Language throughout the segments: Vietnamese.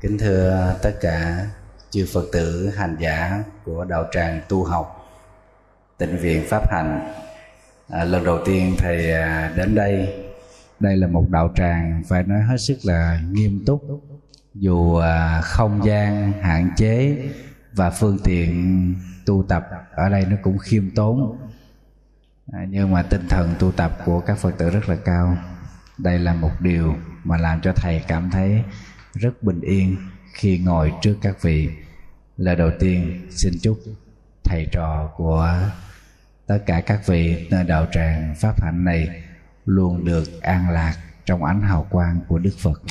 Kính thưa tất cả chư Phật tử hành giả của đạo tràng tu học tịnh viện Pháp Hành à, Lần đầu tiên Thầy à, đến đây. Đây là một đạo tràng phải nói hết sức là nghiêm túc Dù à, không gian hạn chế và phương tiện tu tập ở đây nó cũng khiêm tốn. À, Nhưng mà tinh thần tu tập của các Phật tử rất là cao. Đây là một điều mà làm cho Thầy cảm thấy rất bình yên khi ngồi trước các vị. Lời đầu tiên, xin chúc thầy trò của tất cả các vị nơi đạo tràng pháp hạnh này luôn được an lạc trong ánh hào quang của đức phật.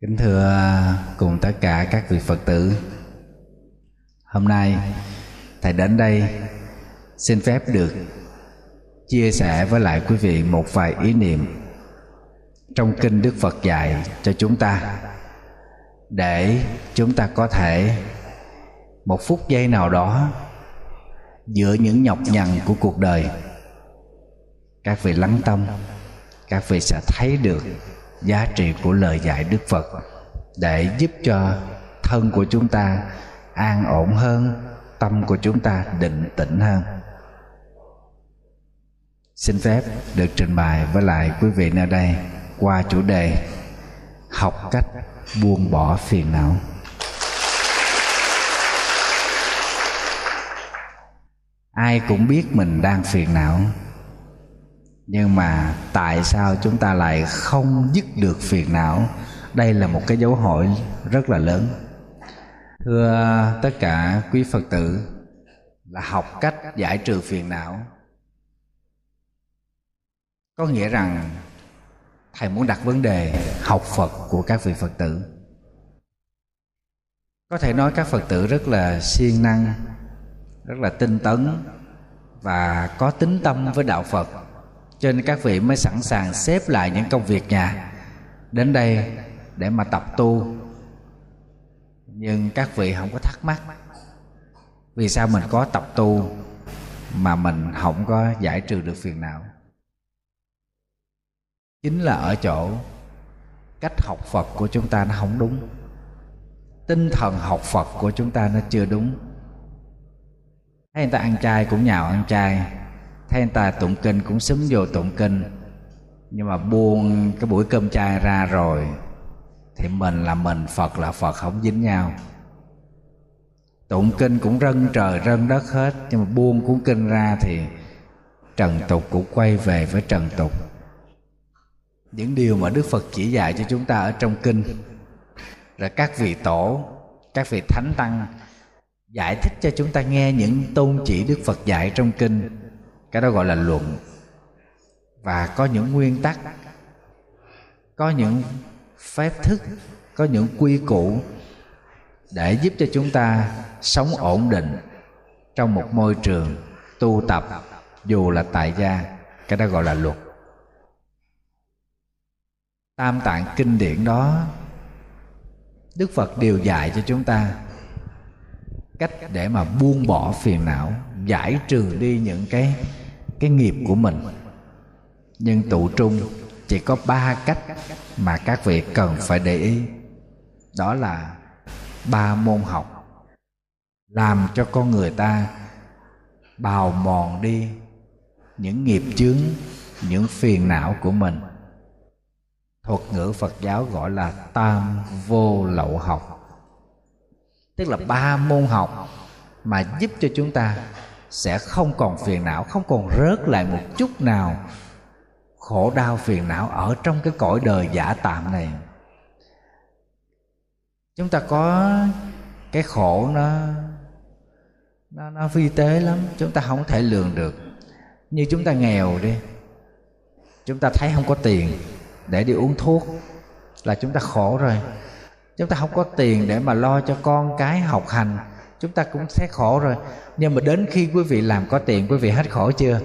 Kính thưa cùng tất cả các vị phật tử, hôm nay thầy đến đây xin phép được chia sẻ với lại quý vị một vài ý niệm trong kinh Đức Phật dạy cho chúng ta, để chúng ta có thể một phút giây nào đó giữa những nhọc nhằn của cuộc đời, các vị lắng tâm, các vị sẽ thấy được giá trị của lời dạy Đức Phật để giúp cho thân của chúng ta an ổn hơn, tâm của chúng ta định tĩnh hơn xin phép được trình bày với lại quý vị nơi đây qua chủ đề học cách buông bỏ phiền não. Ai cũng biết mình đang phiền não, nhưng mà tại sao chúng ta lại không dứt được phiền não? Đây là một cái dấu hỏi rất là lớn. Thưa tất cả quý phật tử, là học cách giải trừ phiền não có nghĩa rằng thầy muốn đặt vấn đề học phật của các vị phật tử. Có thể nói các phật tử rất là siêng năng, rất là tinh tấn và có tính tâm với đạo phật. Cho nên các vị mới sẵn sàng xếp lại những công việc nhà đến đây để mà tập tu. Nhưng các vị không có thắc mắc vì sao mình có tập tu mà mình không có giải trừ được phiền não chính là ở chỗ, cách học phật của chúng ta nó không đúng. Tinh thần học phật của chúng ta nó chưa đúng. Thấy người ta ăn chay cũng nhào ăn chay. Thấy người ta tụng kinh cũng xúm vô tụng kinh. Nhưng mà buông cái buổi cơm chay ra rồi, thì mình là mình, phật là phật, không dính nhau. Tụng kinh cũng rân trời rân đất hết. Nhưng mà buông cuốn kinh ra thì trần tục cũng quay về với trần tục những điều mà đức phật chỉ dạy cho chúng ta ở trong kinh. Rồi các vị tổ, các vị thánh tăng giải thích cho chúng ta nghe những tôn chỉ đức phật dạy trong kinh. Cái đó gọi là luận. Và có những nguyên tắc, có những phép thức, có những quy củ để giúp cho chúng ta sống ổn định trong một môi trường tu tập, dù là tại gia. Cái đó gọi là luật tam tạng kinh điển đó, đức phật đều dạy cho chúng ta cách để mà buông bỏ phiền não, giải trừ đi những cái cái nghiệp của mình. Nhưng tụ trung chỉ có ba cách mà các vị cần phải để ý. Đó là ba môn học. Làm cho con người ta bào mòn đi những nghiệp chướng, những phiền não của mình thuật ngữ phật giáo gọi là tam vô lậu học. Tức là ba môn học mà giúp cho chúng ta sẽ không còn phiền não, không còn rớt lại một chút nào khổ đau phiền não ở trong cái cõi đời giả tạm này. Chúng ta có cái khổ nó nó nó vi tế lắm, chúng ta không thể lường được. Như chúng ta nghèo đi, chúng ta thấy không có tiền để đi uống thuốc là chúng ta khổ rồi. Chúng ta không có tiền để mà lo cho con cái học hành, chúng ta cũng sẽ khổ rồi. Nhưng mà đến khi quý vị làm có tiền, quý vị hết khổ chưa?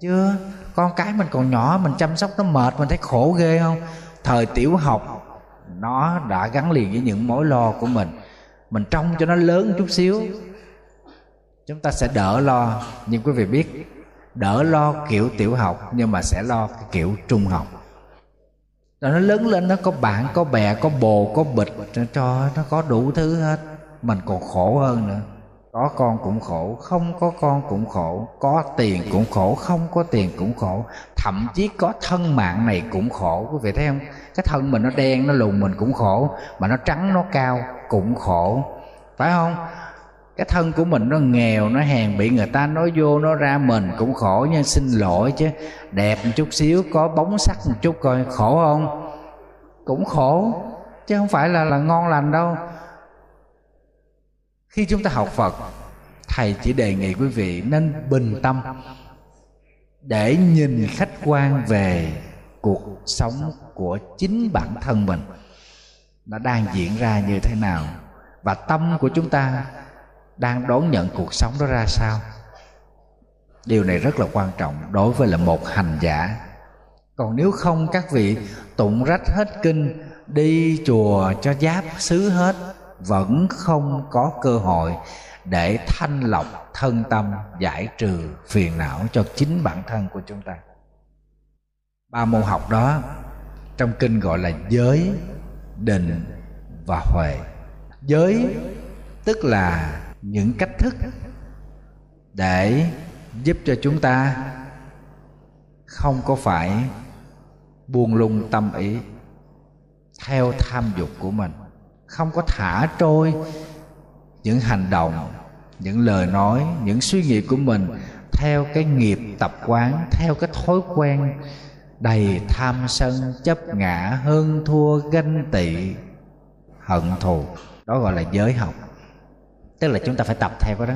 Chưa. Con cái mình còn nhỏ, mình chăm sóc nó mệt, mình thấy khổ ghê không? Thời tiểu học, nó đã gắn liền với những mối lo của mình. Mình trông cho nó lớn chút xíu, chúng ta sẽ đỡ lo. Nhưng quý vị biết, đỡ lo kiểu tiểu học, nhưng mà sẽ lo kiểu trung học rồi nó lớn lên, nó có bạn, có bè, có bồ, có bịch cho nó có đủ thứ hết. Mình còn khổ hơn nữa. Có con cũng khổ, không có con cũng khổ, có tiền cũng khổ, không có tiền cũng khổ. Thậm chí có thân mạng này cũng khổ, quý vị thấy không? Cái thân mình nó đen, nó lùn, mình cũng khổ. Mà nó trắng, nó cao, cũng khổ. Phải không? Cái thân của mình nó nghèo, nó hèn bị người ta nói vô nó ra mình cũng khổ nhưng xin lỗi chứ. Đẹp một chút xíu, có bóng sắc một chút coi, khổ không? Cũng khổ, chứ không phải là là ngon lành đâu. Khi chúng ta học phật, thầy chỉ đề nghị quý vị nên bình tâm, để nhìn khách quan về cuộc sống của chính bản thân mình. Nó đang diễn ra như thế nào? Và tâm của chúng ta đang đón nhận cuộc sống đó ra sao? Điều này rất là quan trọng đối với là một hành giả. Còn nếu không, các vị tụng rách hết kinh, đi chùa cho giáp xứ hết, vẫn không có cơ hội để thanh lọc thân tâm, giải trừ phiền não cho chính bản thân của chúng ta. Ba môn học đó trong kinh gọi là giới, định và huệ. Giới tức là những cách thức để giúp cho chúng ta không có phải buông lung tâm ý theo tham dục của mình, không có thả trôi những hành động, những lời nói, những suy nghĩ của mình theo cái nghiệp tập quán, theo cái thói quen đầy tham sân, chấp ngã, hơn thua ganh tị, hận thù. Đó gọi là giới học tức là chúng ta phải tập theo cái đó.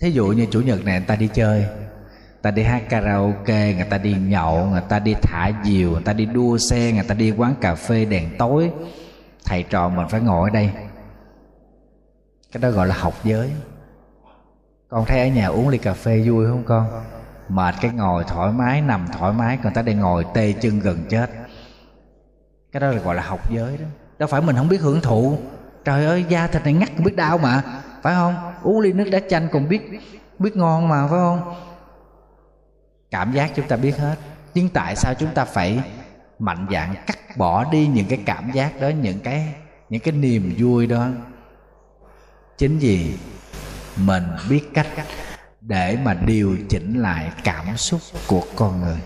Thí dụ như chủ nhật này, người ta đi chơi, người ta đi hát karaoke, người ta đi nhậu, người ta đi thả diều, người ta đi đua xe, người ta đi quán cà phê, đèn tối. Thầy trò mình phải ngồi ở đây. Cái đó gọi là học giới. Con thấy ở nhà uống ly cà phê vui không con? Mệt cái ngồi thoải mái, nằm thoải mái, còn ta đây ngồi tê chân gần chết. Cái đó là gọi là học giới đó. Đâu phải mình không biết hưởng thụ trời ơi, da thịt này ngắt biết đau mà. Phải không? Uống ly nước đá chanh còn biết biết ngon mà, phải không? Cảm giác chúng ta biết hết. Nhưng tại sao chúng ta phải mạnh dạn cắt bỏ đi những cái cảm giác đó, những cái những cái niềm vui đó? Chính vì mình biết cách để mà điều chỉnh lại cảm xúc của con người.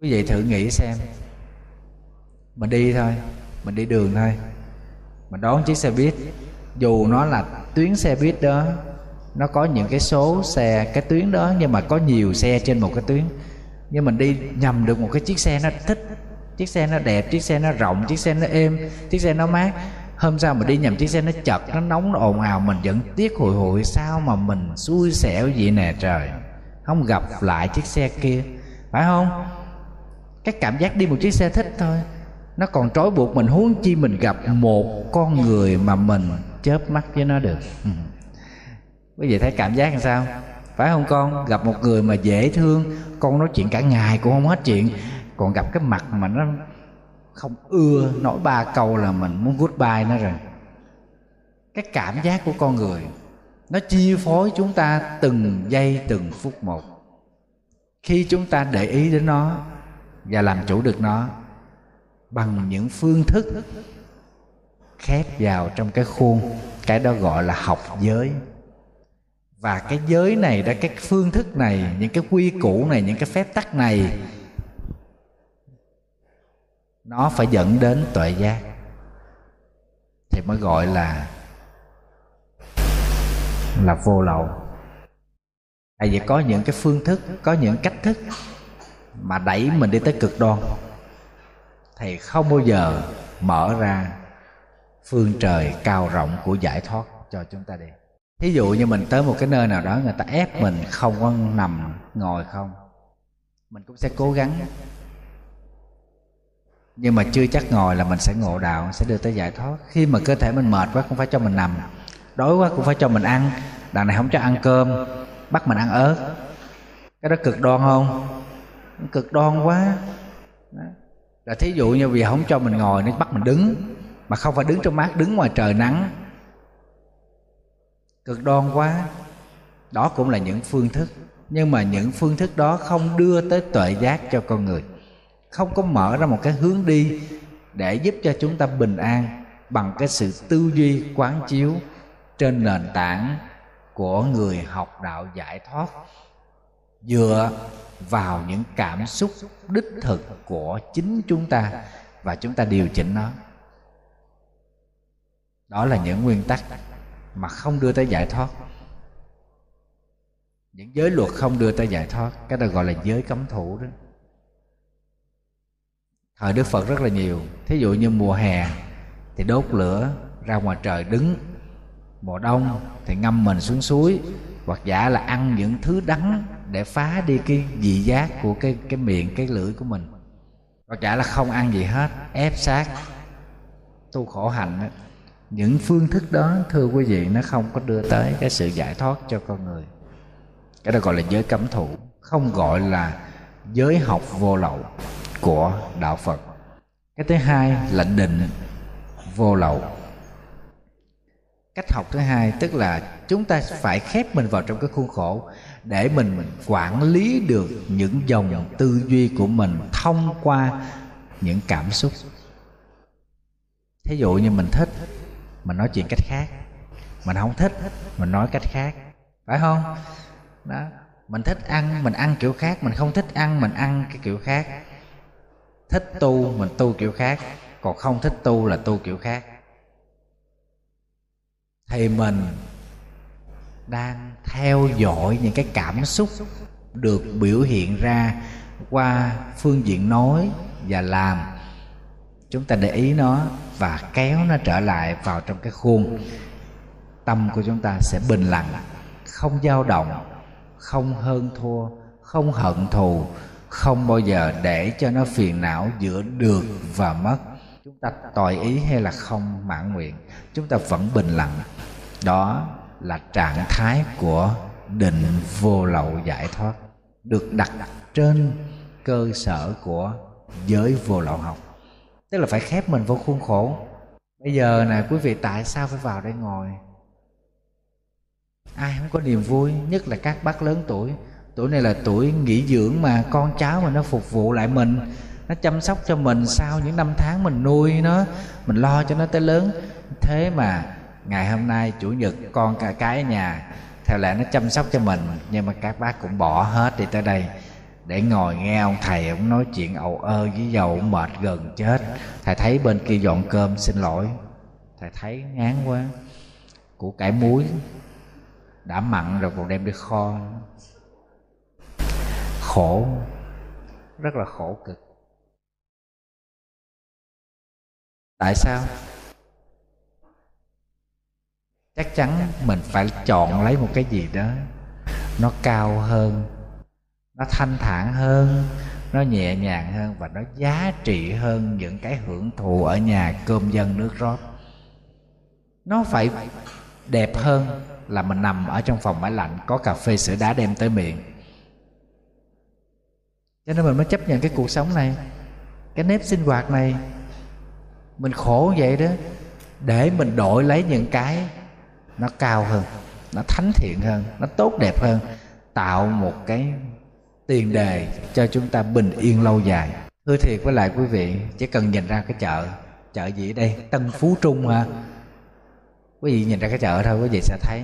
Quý vị thử nghĩ xem mình đi thôi, mình đi đường thôi. Mình đón chiếc xe buýt. Dù nó là tuyến xe buýt đó, nó có những cái số xe, cái tuyến đó, nhưng mà có nhiều xe trên một cái tuyến. Nhưng mình đi nhầm được một cái chiếc xe nó thích, chiếc xe nó đẹp, chiếc xe nó rộng, chiếc xe nó êm, chiếc xe nó mát. Hôm sau mình đi nhầm chiếc xe nó chật, nó nóng, nó ồn ào, mình vẫn tiếc hồi hội sao mà mình xui xẻo vậy nè trời. Không gặp lại chiếc xe kia, phải không? Cái cảm giác đi một chiếc xe thích thôi nó còn trói buộc mình huống chi mình gặp một con người mà mình chớp mắt với nó được. Ừ. quý vị thấy cảm giác làm sao? Phải không con? Gặp một người mà dễ thương, con nói chuyện cả ngày cũng không hết chuyện. Còn gặp cái mặt mà nó không ưa, nói ba câu là mình muốn goodbye nó rồi. Cái cảm giác của con người, nó chi phối chúng ta từng giây, từng phút một. Khi chúng ta để ý đến nó và làm chủ được nó bằng những phương thức khép vào trong cái khuôn, cái đó gọi là học giới. Và cái giới này đó, cái phương thức này, những cái quy củ này, những cái phép tắc này, nó phải dẫn đến tuệ giác, thì mới gọi là là vô lậu. Tại vì có những cái phương thức, có những cách thức mà đẩy mình đi tới cực đoan thì không bao giờ mở ra phương trời cao rộng của giải thoát cho chúng ta đi. Thí dụ như mình tới một cái nơi nào đó, người ta ép mình không có nằm ngồi không, mình cũng sẽ cố gắng. Nhưng mà chưa chắc ngồi là mình sẽ ngộ đạo, sẽ đưa tới giải thoát. Khi mà cơ thể mình mệt quá, cũng phải cho mình nằm. Đói quá, cũng phải cho mình ăn. Đằng này không cho ăn cơm, bắt mình ăn ớt. Cái đó cực đoan không? Cực đoan quá. Đó là thí dụ như vì không cho mình ngồi nó bắt mình đứng, mà không phải đứng trong mát, đứng ngoài trời nắng. Cực đoan quá. Đó cũng là những phương thức. Nhưng mà những phương thức đó không đưa tới tuệ giác cho con người. Không có mở ra một cái hướng đi để giúp cho chúng ta bình an bằng cái sự tư duy quán chiếu trên nền tảng của người học đạo giải thoát. Dựa vào những cảm xúc đích thực của chính chúng ta và chúng ta điều chỉnh nó. Đó là những nguyên tắc mà không đưa tới giải thoát. Những giới luật không đưa tới giải thoát, cái đó gọi là giới cấm thủ đó. Thời đức phật rất là nhiều. Thí dụ như mùa hè thì đốt lửa ra ngoài trời đứng, mùa đông thì ngâm mình xuống suối hoặc giả là ăn những thứ đắng để phá đi cái vị giác của cái cái miệng, cái lưỡi của mình. Hoặc giả là không ăn gì hết, ép sát tu khổ hạnh đó. những phương thức đó, thưa quý vị, nó không có đưa tới cái sự giải thoát cho con người. Cái đó gọi là giới cấm thủ. Không gọi là giới học vô lậu của đạo phật. Cái thứ hai là định vô lậu cách học thứ hai tức là chúng ta phải khép mình vào trong cái khuôn khổ để mình, mình quản lý được những dòng tư duy của mình thông qua những cảm xúc. Thí dụ như mình thích mình nói chuyện cách khác. Mình không thích mình nói cách khác. Phải không? Đó. Mình thích ăn mình ăn kiểu khác. Mình không thích ăn mình ăn cái kiểu khác. Thích tu mình tu kiểu khác. Còn không thích tu là tu kiểu khác thì mình đang theo dõi những cái cảm xúc được biểu hiện ra qua phương diện nói và làm. Chúng ta để ý nó và kéo nó trở lại vào trong cái khuôn. Tâm của chúng ta sẽ bình lặng, không dao động, không hơn thua, không hận thù, không bao giờ để cho nó phiền não giữa được và mất chúng ta tội ý hay là không mãn nguyện, chúng ta vẫn bình lặng. Đó là trạng thái của định vô lậu giải thoát, được đặt trên cơ sở của giới vô lậu học. Tức là phải khép mình vô khuôn khổ. Bây giờ nè, quý vị tại sao phải vào đây ngồi? Ai không có niềm vui, nhất là các bác lớn tuổi. Tuổi này là tuổi nghỉ dưỡng mà con cháu mà nó phục vụ lại mình nó chăm sóc cho mình sau những năm tháng mình nuôi nó. Mình lo cho nó tới lớn. Thế mà ngày hôm nay chủ nhật, con cả cái nhà, theo lẽ nó chăm sóc cho mình, nhưng mà các bác cũng bỏ hết đi tới đây để ngồi nghe ông thầy ông nói chuyện ầu ơ với dầu mệt gần chết. Thầy thấy bên kia dọn cơm, xin lỗi. Thầy thấy ngán quá. Củ cải muối đã mặn rồi, còn đem đi kho khổ, rất là khổ cực. Tại sao? Chắc chắn mình phải chọn lấy một cái gì đó. Nó cao hơn, nó thanh thản hơn, nó nhẹ nhàng hơn và nó giá trị hơn những cái hưởng thụ ở nhà cơm dân nước rót. Nó phải đẹp hơn là mình nằm ở trong phòng máy lạnh, có cà phê sữa đá đem tới miệng. Cho nên mình mới chấp nhận cái cuộc sống này. Cái nếp sinh hoạt này mình khổ vậy đó, để mình đổi lấy những cái nó cao hơn, nó thánh thiện hơn, nó tốt đẹp hơn, tạo một cái tiền đề cho chúng ta bình yên lâu dài. Thưa thiệt với lại quý vị, chỉ cần nhìn ra cái chợ chợ gì ở đây? Tân phú trung ha. Quý vị nhìn ra cái chợ thôi quý vị sẽ thấy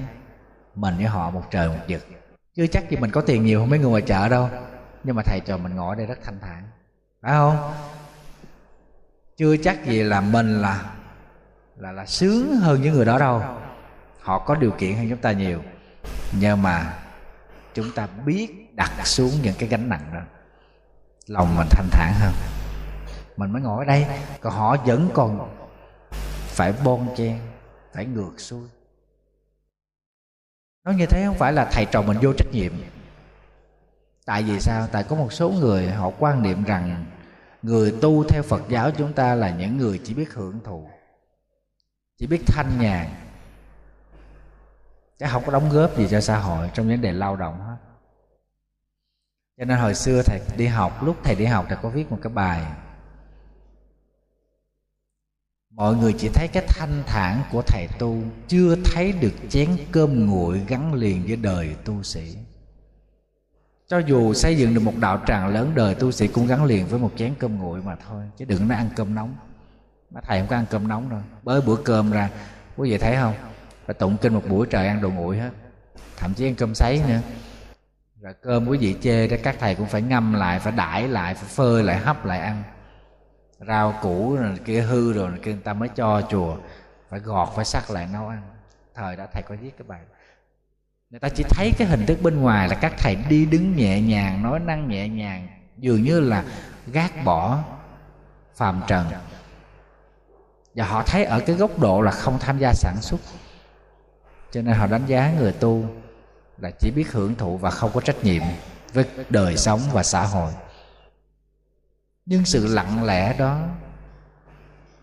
mình với họ một trời một vực. Chưa chắc gì mình có tiền nhiều hơn mấy người ngoài chợ đâu, nhưng mà thầy trò mình ngồi ở đây rất thanh thản. Phải không? Chưa chắc gì là mình là là là sướng hơn những người đó đâu. Họ có điều kiện hơn chúng ta nhiều. Nhưng mà chúng ta biết đặt xuống những cái gánh nặng đó. Lòng mình thanh thản hơn. Mình mới ngồi ở đây. Còn họ vẫn còn phải bon chen, phải ngược xuôi. Nói như thế không phải là thầy trò mình vô trách nhiệm. Tại vì sao? Tại có một số người họ quan niệm rằng người tu theo phật giáo chúng ta là những người chỉ biết hưởng thụ, chỉ biết thanh nhàn. Chứ không có đóng góp gì cho xã hội trong vấn đề lao động hết. Cho nên hồi xưa thầy đi học, lúc thầy đi học thầy có viết một cái bài. Mọi người chỉ thấy cái thanh thản của thầy tu, chưa thấy được chén cơm nguội gắn liền với đời tu sĩ cho dù xây dựng được một đạo tràng lớn đời, tu sĩ cũng gắn liền với một chén cơm nguội mà thôi, chứ đừng nói ăn cơm nóng. Mà thầy không có ăn cơm nóng đâu. Bới bữa cơm ra, quý vị thấy không? Phải tụng kinh một buổi trời ăn đồ nguội hết. Thậm chí ăn cơm sấy nữa. Rồi cơm quý vị chê đó, các thầy cũng phải ngâm lại, phải đãi lại, phải phơi lại, hấp lại ăn. Rau củ rồi kia, hư rồi kia, người ta mới cho chùa. Phải gọt, phải sắc lại nấu ăn. Thời đó thầy có viết cái bài người ta chỉ thấy cái hình thức bên ngoài là các thầy đi đứng nhẹ nhàng, nói năng nhẹ nhàng, dường như là gác bỏ phàm trần. Và họ thấy ở cái góc độ là không tham gia sản xuất. Cho nên họ đánh giá người tu là chỉ biết hưởng thụ và không có trách nhiệm với đời sống và xã hội. Nhưng sự lặng lẽ đó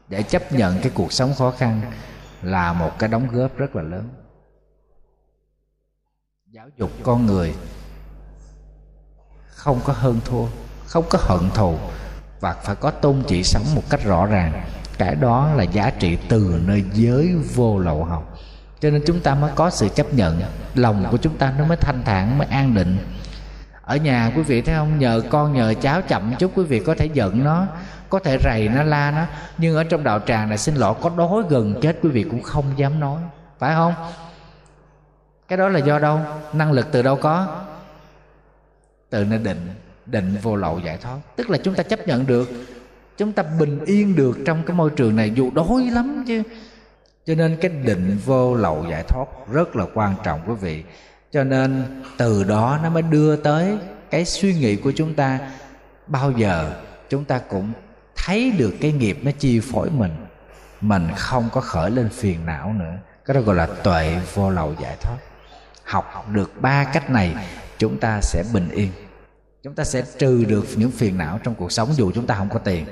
để chấp nhận cái cuộc sống khó khăn là một cái đóng góp rất là lớn giáo dục con người. Không có hơn thua, không có hận thù, và phải có tôn trị sống một cách rõ ràng. Cái đó là giá trị từ nơi giới vô lậu học. Cho nên chúng ta mới có sự chấp nhận, lòng của chúng ta nó mới thanh thản, mới an định. Ở nhà quý vị thấy không? Nhờ con, nhờ cháu chậm chút, quý vị có thể giận nó, có thể rầy nó, la nó. Nhưng ở trong đạo tràng này, xin lỗi, có đói gần chết, quý vị cũng không dám nói. Phải không? Cái đó là do đâu? Năng lực từ đâu có? Từ nơi định định vô lậu giải thoát. Tức là chúng ta chấp nhận được, chúng ta bình yên được trong cái môi trường này, dù đói lắm chứ. Cho nên cái định vô lậu giải thoát rất là quan trọng, quý vị. Cho nên từ đó nó mới đưa tới cái suy nghĩ của chúng ta. Bao giờ chúng ta cũng thấy được cái nghiệp nó chi phối mình mình không có khởi lên phiền não nữa. Cái đó gọi là tuệ vô lậu giải thoát học được ba cách này, chúng ta sẽ bình yên. Chúng ta sẽ trừ được những phiền não trong cuộc sống, dù chúng ta không có tiền,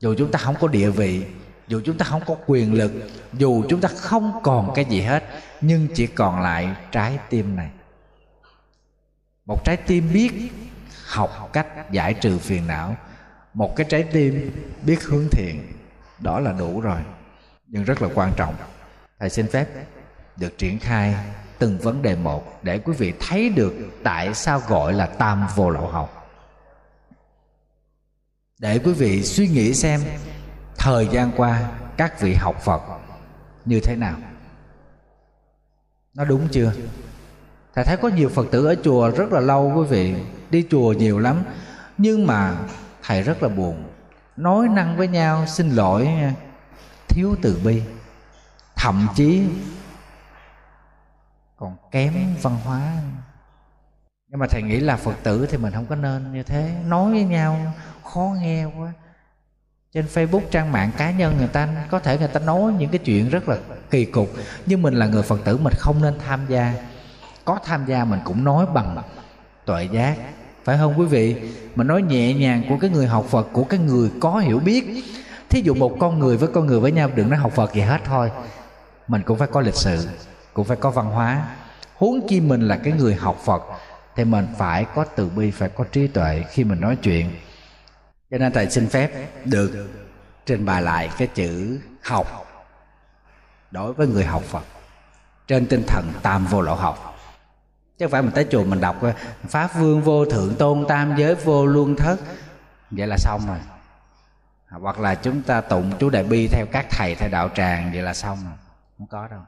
dù chúng ta không có địa vị, dù chúng ta không có quyền lực, dù chúng ta không còn cái gì hết, nhưng chỉ còn lại trái tim này. Một trái tim biết học cách giải trừ phiền não, một cái trái tim biết hướng thiện, đó là đủ rồi. Nhưng rất là quan trọng. Thầy xin phép được triển khai từng vấn đề một để quý vị thấy được tại sao gọi là tam vô lậu học. Để quý vị suy nghĩ xem, thời gian qua các vị học phật như thế nào? Nó đúng chưa? Thầy thấy có nhiều phật tử ở chùa rất là lâu quý vị, đi chùa nhiều lắm, nhưng mà thầy rất là buồn. Nói năng với nhau, xin lỗi, thiếu từ bi. Thậm chí còn kém văn hóa. Nhưng mà thầy nghĩ là phật tử thì mình không có nên như thế. Nói với nhau, khó nghe quá. Trên facebook trang mạng cá nhân người ta, có thể người ta nói những cái chuyện rất là kỳ cục. Nhưng mình là người phật tử, mình không nên tham gia. Có tham gia mình cũng nói bằng tuệ giác. Phải không quý vị? Mình nói nhẹ nhàng của cái người học phật, của cái người có hiểu biết. Thí dụ một con người với con người với nhau, đừng nói học phật gì hết thôi. Mình cũng phải có lịch sử cũng phải có văn hóa. Huống chi mình là cái người học phật, thì mình phải có từ bi, phải có trí tuệ khi mình nói chuyện. Cho nên thầy xin phép được trình bày lại cái chữ học đối với người học phật trên tinh thần tam vô lậu học. Chứ không phải mình tới chùa mình đọc, pháp vương vô thượng tôn tam giới vô luân thất. Vậy là xong rồi. Hoặc là chúng ta tụng chú đại bi theo các thầy, theo đạo tràng, vậy là xong rồi. Không có đâu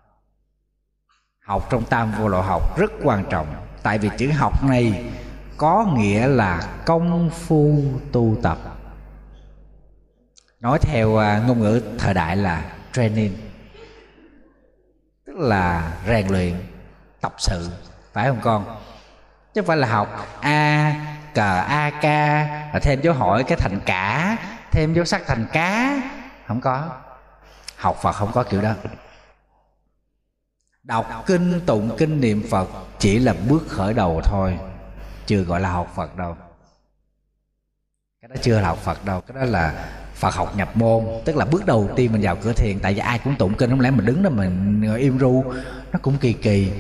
học trong tam vô lậu học rất quan trọng. Tại vì chữ học này có nghĩa là công phu tu tập. Nói theo à, ngôn ngữ thời đại là training, tức là rèn luyện, tập sự, phải không con? Chứ không phải là học a cờ a ca là thêm dấu hỏi cái thành cả, thêm dấu sắc thành cá. Không có. Học phật không có kiểu đó đọc kinh, tụng kinh niệm phật chỉ là bước khởi đầu thôi. Chưa gọi là học phật đâu. Cái đó chưa là học phật đâu. Cái đó là Phật học nhập môn. Tức là bước đầu tiên mình vào cửa thiền, tại vì ai cũng tụng kinh, không lẽ mình đứng đó mình im ru? Nó cũng kỳ kỳ.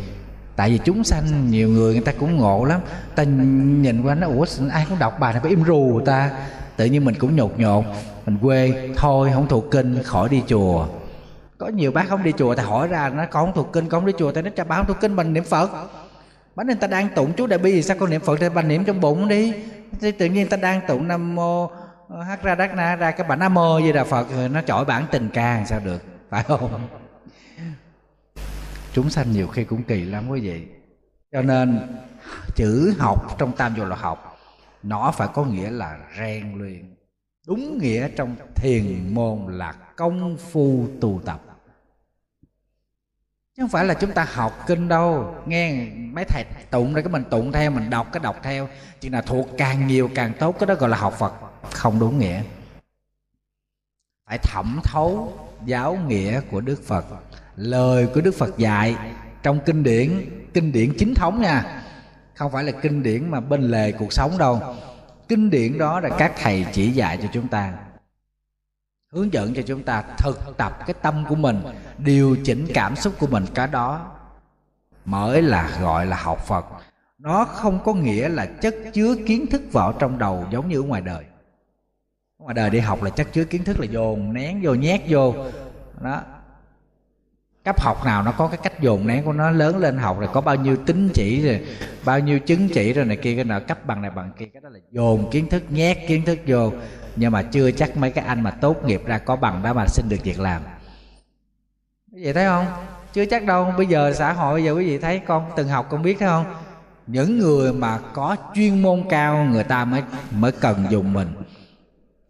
Tại vì chúng sanh, nhiều người người ta cũng ngộ lắm. Ta nhìn qua nó, ủa, ai cũng đọc bài này phải im ru người ta? Tự nhiên mình cũng nhột nhột. Mình quê, thôi, không thuộc kinh, khỏi đi chùa có nhiều bác không đi chùa thì hỏi ra, nó con không thuộc kinh, con không đi chùa thì nó cho bà không thuộc kinh mình niệm phật. Bánh người ta đang tụng chú đại bi thì sao con niệm phật thì bà niệm trong bụng đi. Thì tự nhiên ta đang tụng nam mô ờ, hát ra đắc na, ra cái bản nam mô với đà phật, rồi nó chọi bản tình ca sao được, phải không? Chúng sanh nhiều khi cũng kỳ lắm quý vị. Cho nên, chữ học trong tam vô là học, nó phải có nghĩa là rèn luyện. Đúng nghĩa trong thiền môn là công phu tu tập chứ không phải là chúng ta học kinh đâu. Nghe mấy thầy tụng rồi cái mình tụng theo, mình đọc, cái đọc theo. Chỉ là thuộc càng nhiều càng tốt, cái đó gọi là học phật. Không đúng nghĩa. Phải thẩm thấu giáo nghĩa của đức phật. Lời của đức phật dạy trong kinh điển kinh điển chính thống nha. Không phải là kinh điển mà bên lề cuộc sống đâu. Kinh điển đó là các thầy chỉ dạy cho chúng ta hướng dẫn cho chúng ta thực tập cái tâm của mình, điều chỉnh cảm xúc của mình cái đó. Mới là gọi là học phật. Nó không có nghĩa là chất chứa kiến thức vào trong đầu giống như ở ngoài đời. Ngoài đời đi học là chất chứa kiến thức là dồn nén vô, nhét vô. Đó. Cấp học nào nó có cái cách dồn nén của nó, lớn lên học rồi có bao nhiêu tính chỉ rồi, bao nhiêu chứng chỉ rồi này kia, cái nào cấp bằng này bằng kia, cái đó là dồn kiến thức, nhét kiến thức vô nhưng mà chưa chắc mấy cái anh mà tốt nghiệp ra có bằng đó mà xin được việc làm. Vậy thấy không? Chưa chắc đâu. Bây giờ xã hội bây giờ quý vị thấy con từng học con biết thấy không? Những người mà có chuyên môn cao người ta mới mới cần dùng mình.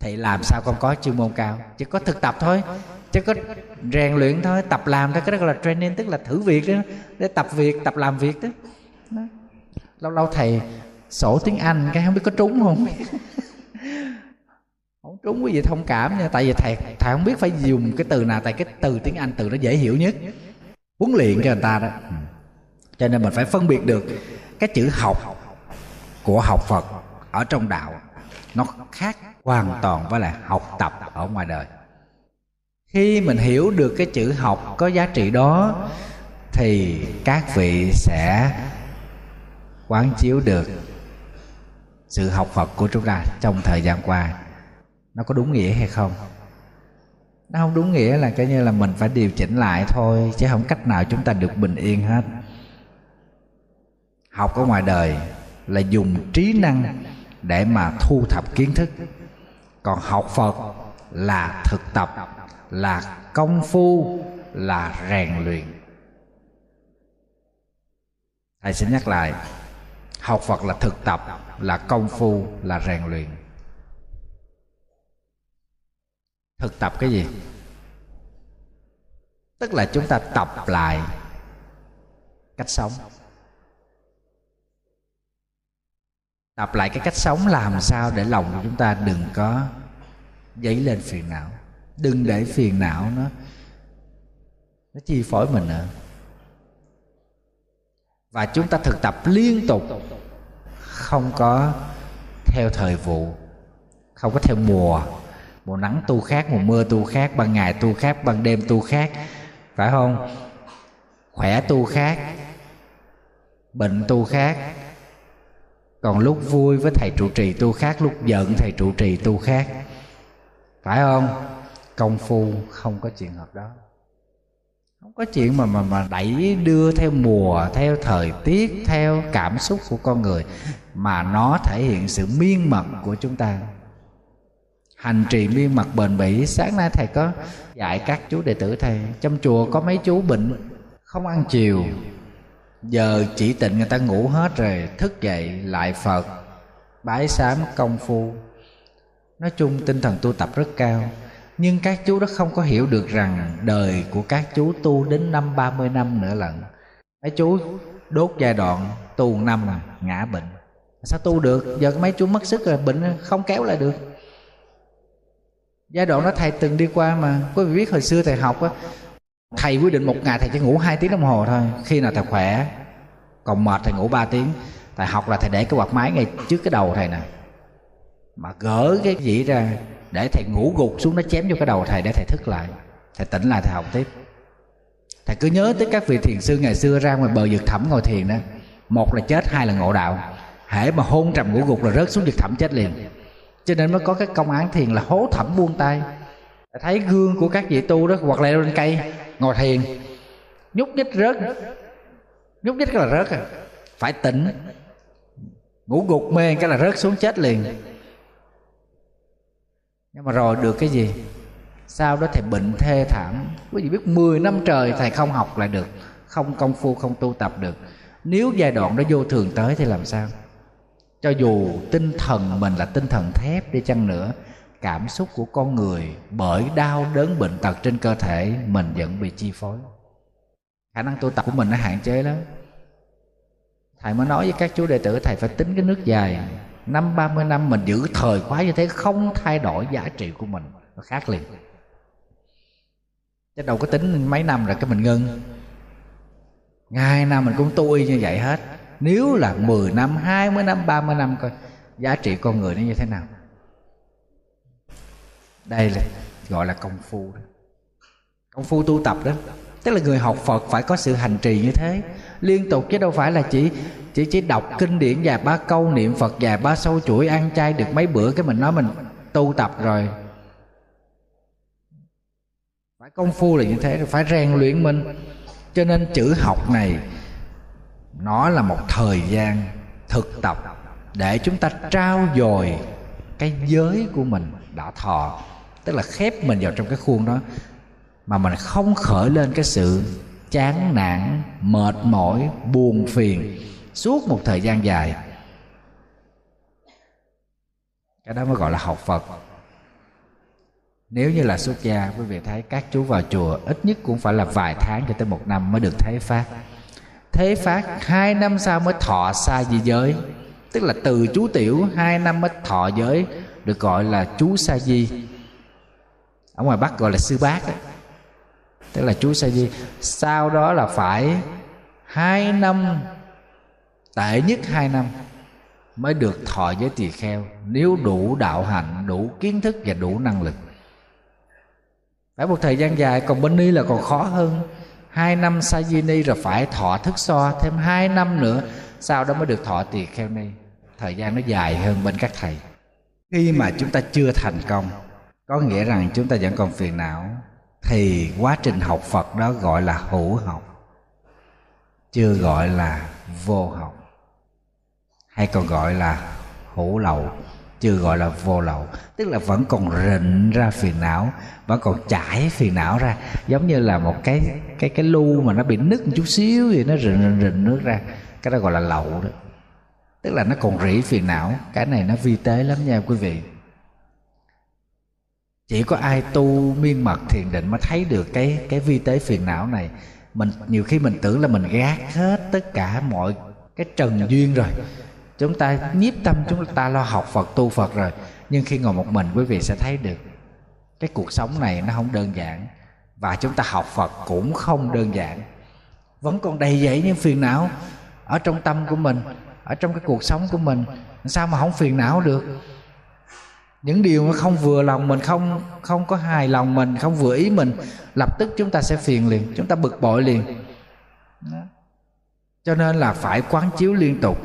Thì làm sao con có chuyên môn cao? Chỉ có thực tập thôi. Chứ có rèn luyện thôi. Tập làm thôi. Cái đó gọi là training tức là thử việc đó. Để tập việc tập làm việc đó, đó. lâu lâu thầy sổ tiếng anh cái không biết có trúng không? Không trúng quý vị thông cảm nha, tại vì thầy thầy không biết phải dùng cái từ nào, tại cái từ tiếng anh, từ nó dễ hiểu nhất. Huấn luyện cho người ta đó. Ừ. Cho nên mình phải phân biệt được cái chữ học của học phật ở trong đạo. Nó khác hoàn toàn với là học tập ở ngoài đời. Khi mình hiểu được cái chữ học có giá trị đó, thì các vị sẽ quán chiếu được sự học Phật của chúng ta trong thời gian qua nó có đúng nghĩa hay không? Nó không đúng nghĩa là coi như là mình phải điều chỉnh lại thôi, chứ không cách nào chúng ta được bình yên hết. Học ở ngoài đời là dùng trí năng để mà thu thập kiến thức. Còn học phật là thực tập, là công phu, là rèn luyện. Thầy xin nhắc lại, học phật là thực tập, là công phu, là rèn luyện. Thực tập cái gì? Tức là chúng ta tập lại cách sống. Tập lại cái cách sống làm sao để lòng của chúng ta đừng có dấy lên phiền não. Đừng để phiền não nó nó chi phối mình nữa. Và chúng ta thực tập liên tục, không có theo thời vụ, không có theo mùa mùa nắng tu khác, mùa mưa tu khác, ban ngày tu khác, ban đêm tu khác. Phải không? Khỏe tu khác, bệnh tu khác. Còn lúc vui với thầy trụ trì tu khác, lúc giận thầy trụ trì tu khác. Phải không? Công phu không có chuyện hợp đó. Không có chuyện mà mà mà đẩy đưa theo mùa, theo thời tiết, theo cảm xúc của con người, mà nó thể hiện sự miên mật của chúng ta hành trì miên mặt bền bỉ. Sáng nay thầy có dạy các chú đệ tử thầy trong chùa có mấy chú bệnh không ăn chiều. Giờ chỉ tịnh người ta ngủ hết rồi thức dậy lại phật bái sám công phu. Nói chung tinh thần tu tập rất cao nhưng các chú đó không có hiểu được rằng đời của các chú tu đến năm 30 năm nữa lận. Mấy chú đốt giai đoạn tu năm à, ngã bệnh. Sao tu được? Giờ mấy chú mất sức rồi bệnh không kéo lại được giai đoạn đó thầy từng đi qua mà. Quý vị biết hồi xưa thầy học á, thầy quyết định một ngày thầy chỉ ngủ hai tiếng đồng hồ thôi. Khi nào thầy khỏe, còn mệt thầy ngủ 3 tiếng. Thầy học là thầy để cái quạt máy ngay trước cái đầu thầy nè. Mà gỡ cái gì ra để thầy ngủ gục xuống, nó chém vô cái đầu thầy để thầy thức lại. Thầy tỉnh lại thầy học tiếp. Thầy cứ nhớ tới các vị thiền sư ngày xưa ra ngoài bờ vực thẳm ngồi thiền đó. Một là chết, hai là ngộ đạo. Hễ mà hôn trầm ngủ gục là rớt xuống vực thẳm chết liền cho nên mới có cái công án thiền là hố thẩm buông tay. Thấy gương của các vị tu đó, hoặc leo lên cây, ngồi thiền. Nhúc nhích rớt. Nhúc nhích cái là rớt à. Phải tỉnh. Ngủ gục mê cái là rớt xuống chết liền. Nhưng mà rồi được cái gì? Sau đó thầy bệnh thê thảm. Quý vị biết 10 năm trời thầy không học lại được. Không công phu, không tu tập được. Nếu giai đoạn đó vô thường tới thì làm sao? Cho dù tinh thần mình là tinh thần thép đi chăng nữa, cảm xúc của con người bởi đau đớn bệnh tật trên cơ thể mình vẫn bị chi phối. Khả năng tu tập của mình nó hạn chế lắm. Thầy mới nói với các chú đệ tử, thầy phải tính cái nước dài. Năm ba mươi năm mình giữ thời khóa như thế không thay đổi giá trị của mình. Nó khác liền. Chứ đâu có tính mấy năm rồi cái mình ngưng. Ngày nào mình cũng tu y như vậy hết nếu là 10 năm 20 năm 30 năm coi, giá trị con người nó như thế nào? Đây là, gọi là công phu đó. Công phu tu tập đó. Tức là người học phật phải có sự hành trì như thế. Liên tục chứ đâu phải là chỉ chỉ chỉ đọc kinh điển vài ba câu niệm phật vài ba sâu chuỗi ăn chay được mấy bữa cái mình nói mình tu tập rồi. Phải công phu là như thế rồi phải rèn luyện mình. Cho nên chữ học này nó là một thời gian thực tập để chúng ta trao dồi cái giới của mình đã thọ, tức là khép mình vào trong cái khuôn đó, mà mình không khởi lên cái sự chán nản, mệt mỏi, buồn phiền suốt một thời gian dài. Cái đó mới gọi là học phật. Nếu như là xuất gia, quý vị thấy các chú vào chùa ít nhất cũng phải là vài tháng cho tới một năm mới được thấy phát thế phát, hai năm sau mới thọ xa di giới. Tức là từ chú tiểu, hai năm mới thọ giới, được gọi là chú sa di. Ở ngoài bắc gọi là sư bác ấy. tức là chú sa di. Sau đó là phải hai năm, tệ nhất hai năm mới được thọ giới tỳ kheo. Nếu đủ đạo hạnh, đủ kiến thức và đủ năng lực. Phải một thời gian dài, còn bên ni là còn khó hơn hai năm sa di ni rồi phải thọ thức so, thêm hai năm nữa, sau đó mới được thọ tỳ kheo ni. Thời gian nó dài hơn bên các thầy. Khi mà chúng ta chưa thành công, có nghĩa rằng chúng ta vẫn còn phiền não, thì quá trình học phật đó gọi là hữu học, chưa gọi là vô học, hay còn gọi là hữu lậu chưa gọi là vô lậu tức là vẫn còn rịnh ra phiền não vẫn còn chảy phiền não ra giống như là một cái cái cái lu mà nó bị nứt một chút xíu thì nó rịnh rịnh, rịnh nước ra. Cái đó gọi là lậu đó. Tức là nó còn rỉ phiền não. Cái này nó vi tế lắm nha quý vị. Chỉ có ai tu miên mật thiền định mới thấy được cái cái vi tế phiền não này. Mình nhiều khi mình tưởng là mình gác hết tất cả mọi cái trần duyên rồi chúng ta nhiếp tâm, chúng ta lo học phật, tu phật rồi. Nhưng khi ngồi một mình, quý vị sẽ thấy được cái cuộc sống này nó không đơn giản. Và chúng ta học phật cũng không đơn giản. Vẫn còn đầy dẫy những phiền não ở trong tâm của mình, ở trong cái cuộc sống của mình. Sao mà không phiền não được? Những điều mà không vừa lòng mình, không không có hài lòng mình, không vừa ý mình, lập tức chúng ta sẽ phiền liền, chúng ta bực bội liền. Cho nên là phải quán chiếu liên tục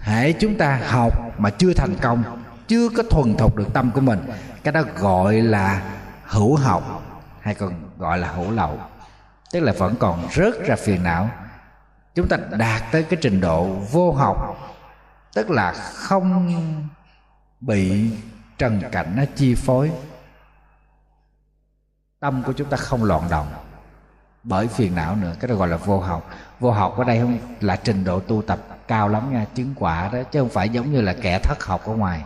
hãy chúng ta học mà chưa thành công, chưa có thuần thục được tâm của mình, cái đó gọi là hữu học, hay còn gọi là hữu lậu. Tức là vẫn còn rớt ra phiền não. Chúng ta đạt tới cái trình độ vô học, tức là không bị trần cảnh nó chi phối. Tâm của chúng ta không loạn động bởi phiền não nữa, cái đó gọi là vô học. Vô học ở đây không? Là trình độ tu tập cao lắm nha chứng quả đó chứ không phải giống như là kẻ thất học ở ngoài.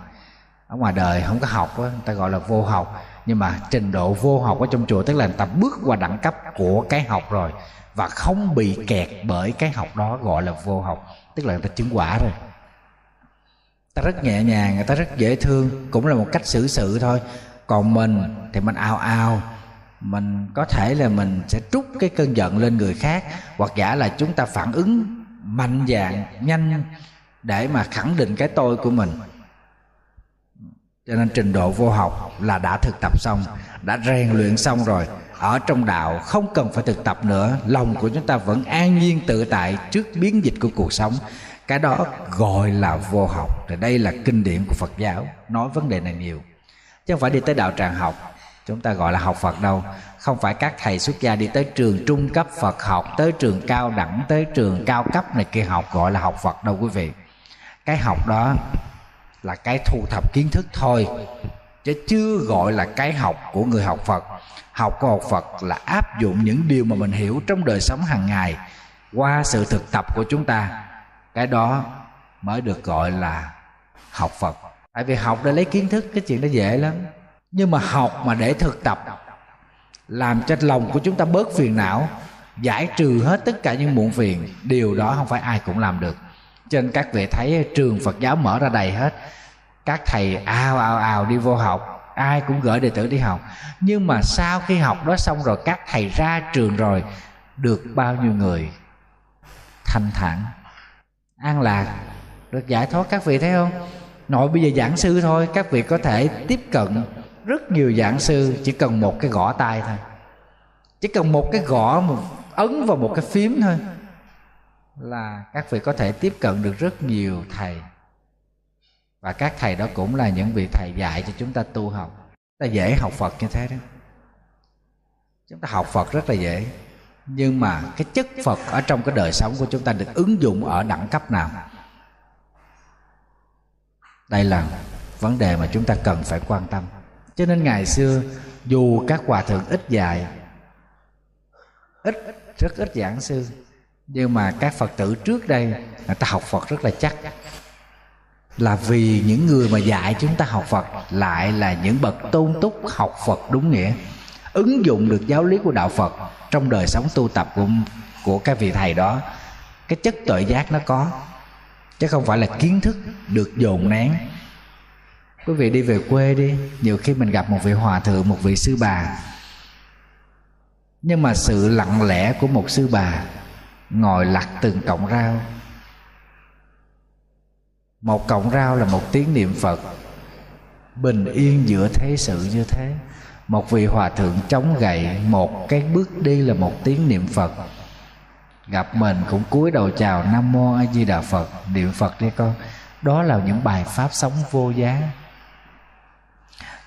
Ở ngoài đời không có học đó, người ta gọi là vô học. Nhưng mà trình độ vô học ở trong chùa tức là người ta bước qua đẳng cấp của cái học rồi và không bị kẹt bởi cái học đó gọi là vô học tức là người ta chứng quả rồi. Ta rất nhẹ nhàng người ta rất dễ thương cũng là một cách xử sự thôi. Còn mình thì mình ao ao mình có thể là mình sẽ trút cái cơn giận lên người khác hoặc giả là chúng ta phản ứng mạnh dạn nhanh để mà khẳng định cái tôi của mình. Cho nên trình độ vô học là đã thực tập xong, đã rèn luyện xong rồi. Ở trong đạo không cần phải thực tập nữa, lòng của chúng ta vẫn an nhiên tự tại trước biến dịch của cuộc sống. Cái đó gọi là vô học. Thì đây là kinh điển của phật giáo, nói vấn đề này nhiều. Chứ không phải đi tới đạo tràng học, chúng ta gọi là học phật đâu không phải các thầy xuất gia đi tới trường trung cấp phật học, tới trường cao đẳng, tới trường cao cấp này kia, học gọi là học phật đâu quý vị. Cái học đó là cái thu thập kiến thức thôi, chứ chưa gọi là cái học của người học phật. Học của học phật là áp dụng những điều mà mình hiểu trong đời sống hàng ngày qua sự thực tập của chúng ta. Cái đó mới được gọi là học phật. Tại vì học để lấy kiến thức, cái chuyện đó dễ lắm. Nhưng mà học mà để thực tập làm cho lòng của chúng ta bớt phiền não, giải trừ hết tất cả những muộn phiền, điều đó không phải ai cũng làm được. Trên các vị thấy, trường phật giáo mở ra đầy hết. Các thầy ào ào ào đi vô học, ai cũng gửi đệ tử đi học. Nhưng mà sau khi học đó xong rồi, các thầy ra trường rồi, được bao nhiêu người thanh thản? An lạc, được giải thoát các vị thấy không? Nội bây giờ giảng sư thôi, các vị có thể tiếp cận rất nhiều giảng sư chỉ cần một cái gõ tay thôi. Chỉ cần một cái gõ, một ấn vào một cái phím thôi là các vị có thể tiếp cận được rất nhiều thầy. Và các thầy đó cũng là những vị thầy dạy cho chúng ta tu học. Ta dễ học phật như thế đó. Chúng ta học phật rất là dễ. Nhưng mà cái chất phật ở trong cái đời sống của chúng ta được ứng dụng ở đẳng cấp nào? Đây là vấn đề mà chúng ta cần phải quan tâm cho nên ngày xưa, dù các hòa thượng ít dạy, ít, rất ít giảng sư, nhưng mà các phật tử trước đây người ta học phật rất là chắc. Là vì những người mà dạy chúng ta học phật lại là những bậc tôn túc học phật đúng nghĩa, ứng dụng được giáo lý của đạo phật trong đời sống tu tập của của các vị thầy đó. Cái chất tội giác nó có, chứ không phải là kiến thức được dồn nén quý vị đi về quê đi. Nhiều khi mình gặp một vị hòa thượng, một vị sư bà. Nhưng mà sự lặng lẽ của một sư bà ngồi lặt từng cọng rau. Một cọng rau là một tiếng niệm phật, bình yên giữa thế sự như thế. Một vị hòa thượng chống gậy, một cái bước đi là một tiếng niệm phật. Gặp mình cũng cúi đầu chào nam mô a di đà phật, niệm phật đi con. Đó là những bài pháp sống vô giá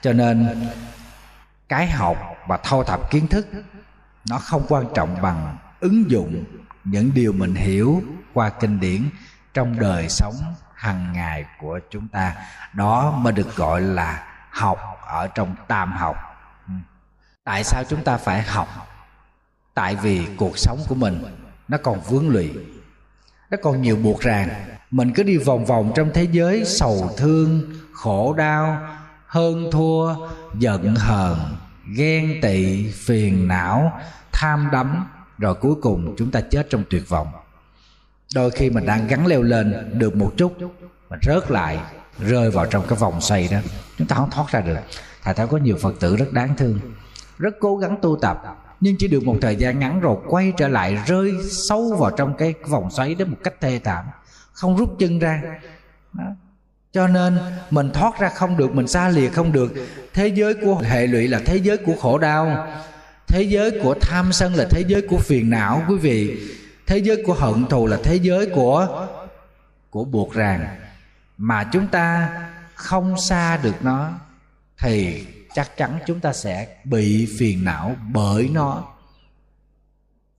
cho nên, cái học và thâu thập kiến thức, nó không quan trọng bằng ứng dụng những điều mình hiểu qua kinh điển trong đời sống hàng ngày của chúng ta. Đó mới được gọi là học ở trong tam học. Ừ. Tại sao chúng ta phải học? Tại vì cuộc sống của mình nó còn vướng lụy, nó còn nhiều buộc ràng. Mình cứ đi vòng vòng trong thế giới sầu thương, khổ đau hơn thua, giận hờn, ghen tị, phiền não, tham đắm, rồi cuối cùng chúng ta chết trong tuyệt vọng. Đôi khi mình đang gắn leo lên được một chút, mình rớt lại, rơi vào trong cái vòng xoay đó. Chúng ta không thoát ra được. Thầy thấy có nhiều phật tử rất đáng thương, rất cố gắng tu tập, nhưng chỉ được một thời gian ngắn rồi quay trở lại rơi sâu vào trong cái vòng xoáy đó một cách thê thảm, không rút chân ra. Đó cho nên, mình thoát ra không được, mình xa lìa không được. Thế giới của hệ lụy là thế giới của khổ đau. Thế giới của tham sân là thế giới của phiền não, quý vị. Thế giới của hận thù là thế giới của của buộc ràng. Mà chúng ta không xa được nó, thì chắc chắn chúng ta sẽ bị phiền não bởi nó.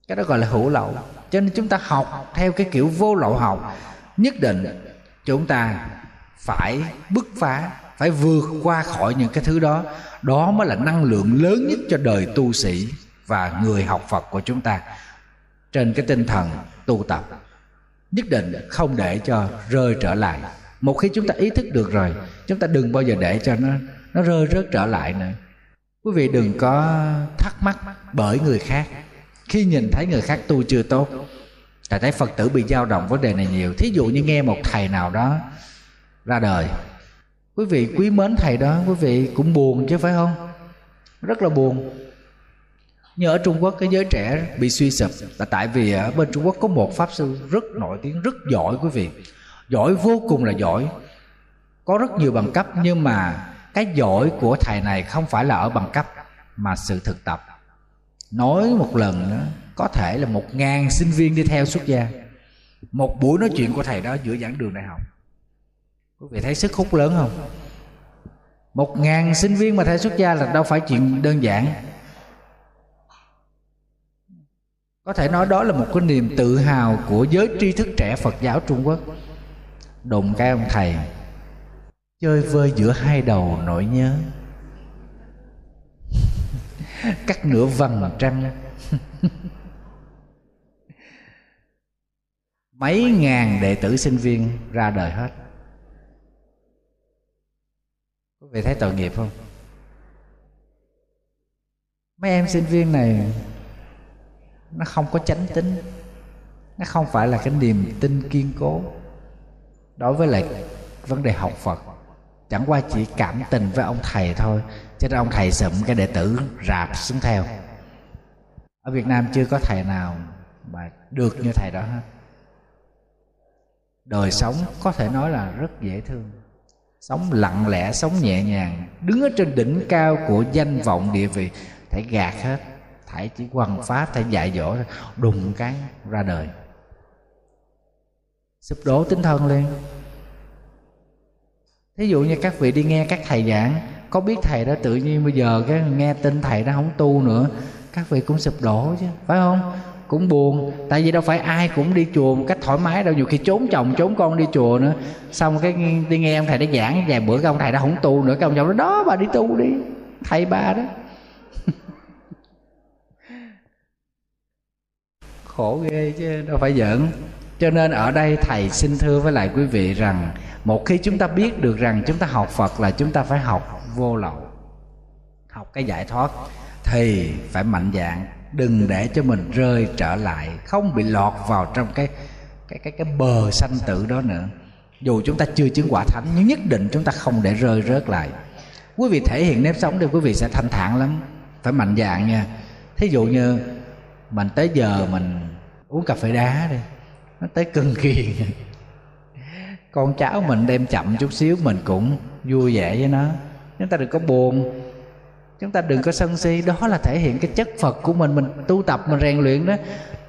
Cái đó gọi là hữu lậu. Cho nên chúng ta học theo cái kiểu vô lậu học. Nhất định chúng ta phải bứt phá, phải vượt qua khỏi những cái thứ đó. Đó mới là năng lượng lớn nhất cho đời tu sĩ và người học phật của chúng ta. Trên cái tinh thần tu tập, nhất định không để cho rơi trở lại. Một khi chúng ta ý thức được rồi, chúng ta đừng bao giờ để cho nó nó rơi rớt trở lại nữa. Quý vị đừng có thắc mắc bởi người khác. Khi nhìn thấy người khác tu chưa tốt, tại thấy phật tử bị dao động vấn đề này nhiều. Thí dụ như nghe một thầy nào đó ra đời. Quý vị quý mến thầy đó quý vị cũng buồn chứ phải không? Rất là buồn. Như ở Trung Quốc cái giới trẻ bị suy sụp là tại vì ở bên Trung Quốc có một pháp sư rất nổi tiếng rất giỏi quý vị. Giỏi vô cùng là giỏi. Có rất nhiều bằng cấp nhưng mà cái giỏi của thầy này không phải là ở bằng cấp mà sự thực tập. Nói một lần đó, có thể là một ngàn sinh viên đi theo xuất gia. Một buổi nói chuyện của thầy đó giữa giảng đường đại học quý vị thấy sức hút lớn không? Một ngàn sinh viên mà thầy xuất gia là đâu phải chuyện đơn giản. Có thể nói đó là một cái niềm tự hào của giới tri thức trẻ phật giáo trung quốc. Đụng cái ông thầy, chơi vơi giữa hai đầu nỗi nhớ. Cắt nửa vầng trăng. Mấy ngàn đệ tử sinh viên ra đời hết quý vị thấy tội nghiệp không? Mấy em sinh viên này, nó không có chánh tính. Nó không phải là cái niềm tin kiên cố. Đối với lại vấn đề học phật, chẳng qua chỉ cảm tình với ông thầy thôi, cho nên ông thầy sụm cái đệ tử rạp xuống theo. Ở việt nam chưa có thầy nào mà được như thầy đó hết. Đời sống có thể nói là rất dễ thương sống lặng lẽ, sống nhẹ nhàng. Đứng ở trên đỉnh cao của danh vọng địa vị thầy gạt hết. Thầy chỉ quần pháp thầy dạy dỗ, đùng cái ra đời. Sụp đổ tinh thần liền. Thí dụ như các vị đi nghe các thầy giảng, có biết thầy đó tự nhiên bây giờ cái nghe tin thầy đó không tu nữa, các vị cũng sụp đổ chứ, phải không? Cũng buồn. Tại vì đâu phải ai cũng đi chùa một cách thoải mái đâu. Nhiều khi trốn chồng, trốn con đi chùa nữa. Xong cái đi nghe ông thầy đã giảng, vài bữa cái ông thầy đã không tu nữa. Cái ông chồng đó đó, bà đi tu đi. Thầy ba đó. Khổ ghê chứ, đâu phải giỡn. Cho nên ở đây thầy xin thưa với lại quý vị rằng, một khi chúng ta biết được rằng chúng ta học phật là chúng ta phải học vô lậu. Học cái giải thoát, thì phải mạnh dạng đừng để cho mình rơi trở lại, không bị lọt vào trong cái cái cái cái bờ sanh tử đó nữa. Dù chúng ta chưa chứng quả thánh, nhưng nhất định chúng ta không để rơi rớt lại. Quý vị thể hiện nếp sống thì quý vị sẽ thanh thản lắm. Phải mạnh dạng nha. Thí dụ như mình tới giờ mình uống cà phê đá đi, nó tới cưng kiền. Con cháu mình đem chậm chút xíu, mình cũng vui vẻ với nó. Chúng ta đừng có buồn chúng ta đừng có sân si, đó là thể hiện cái chất phật của mình. Mình tu tập, mình rèn luyện đó,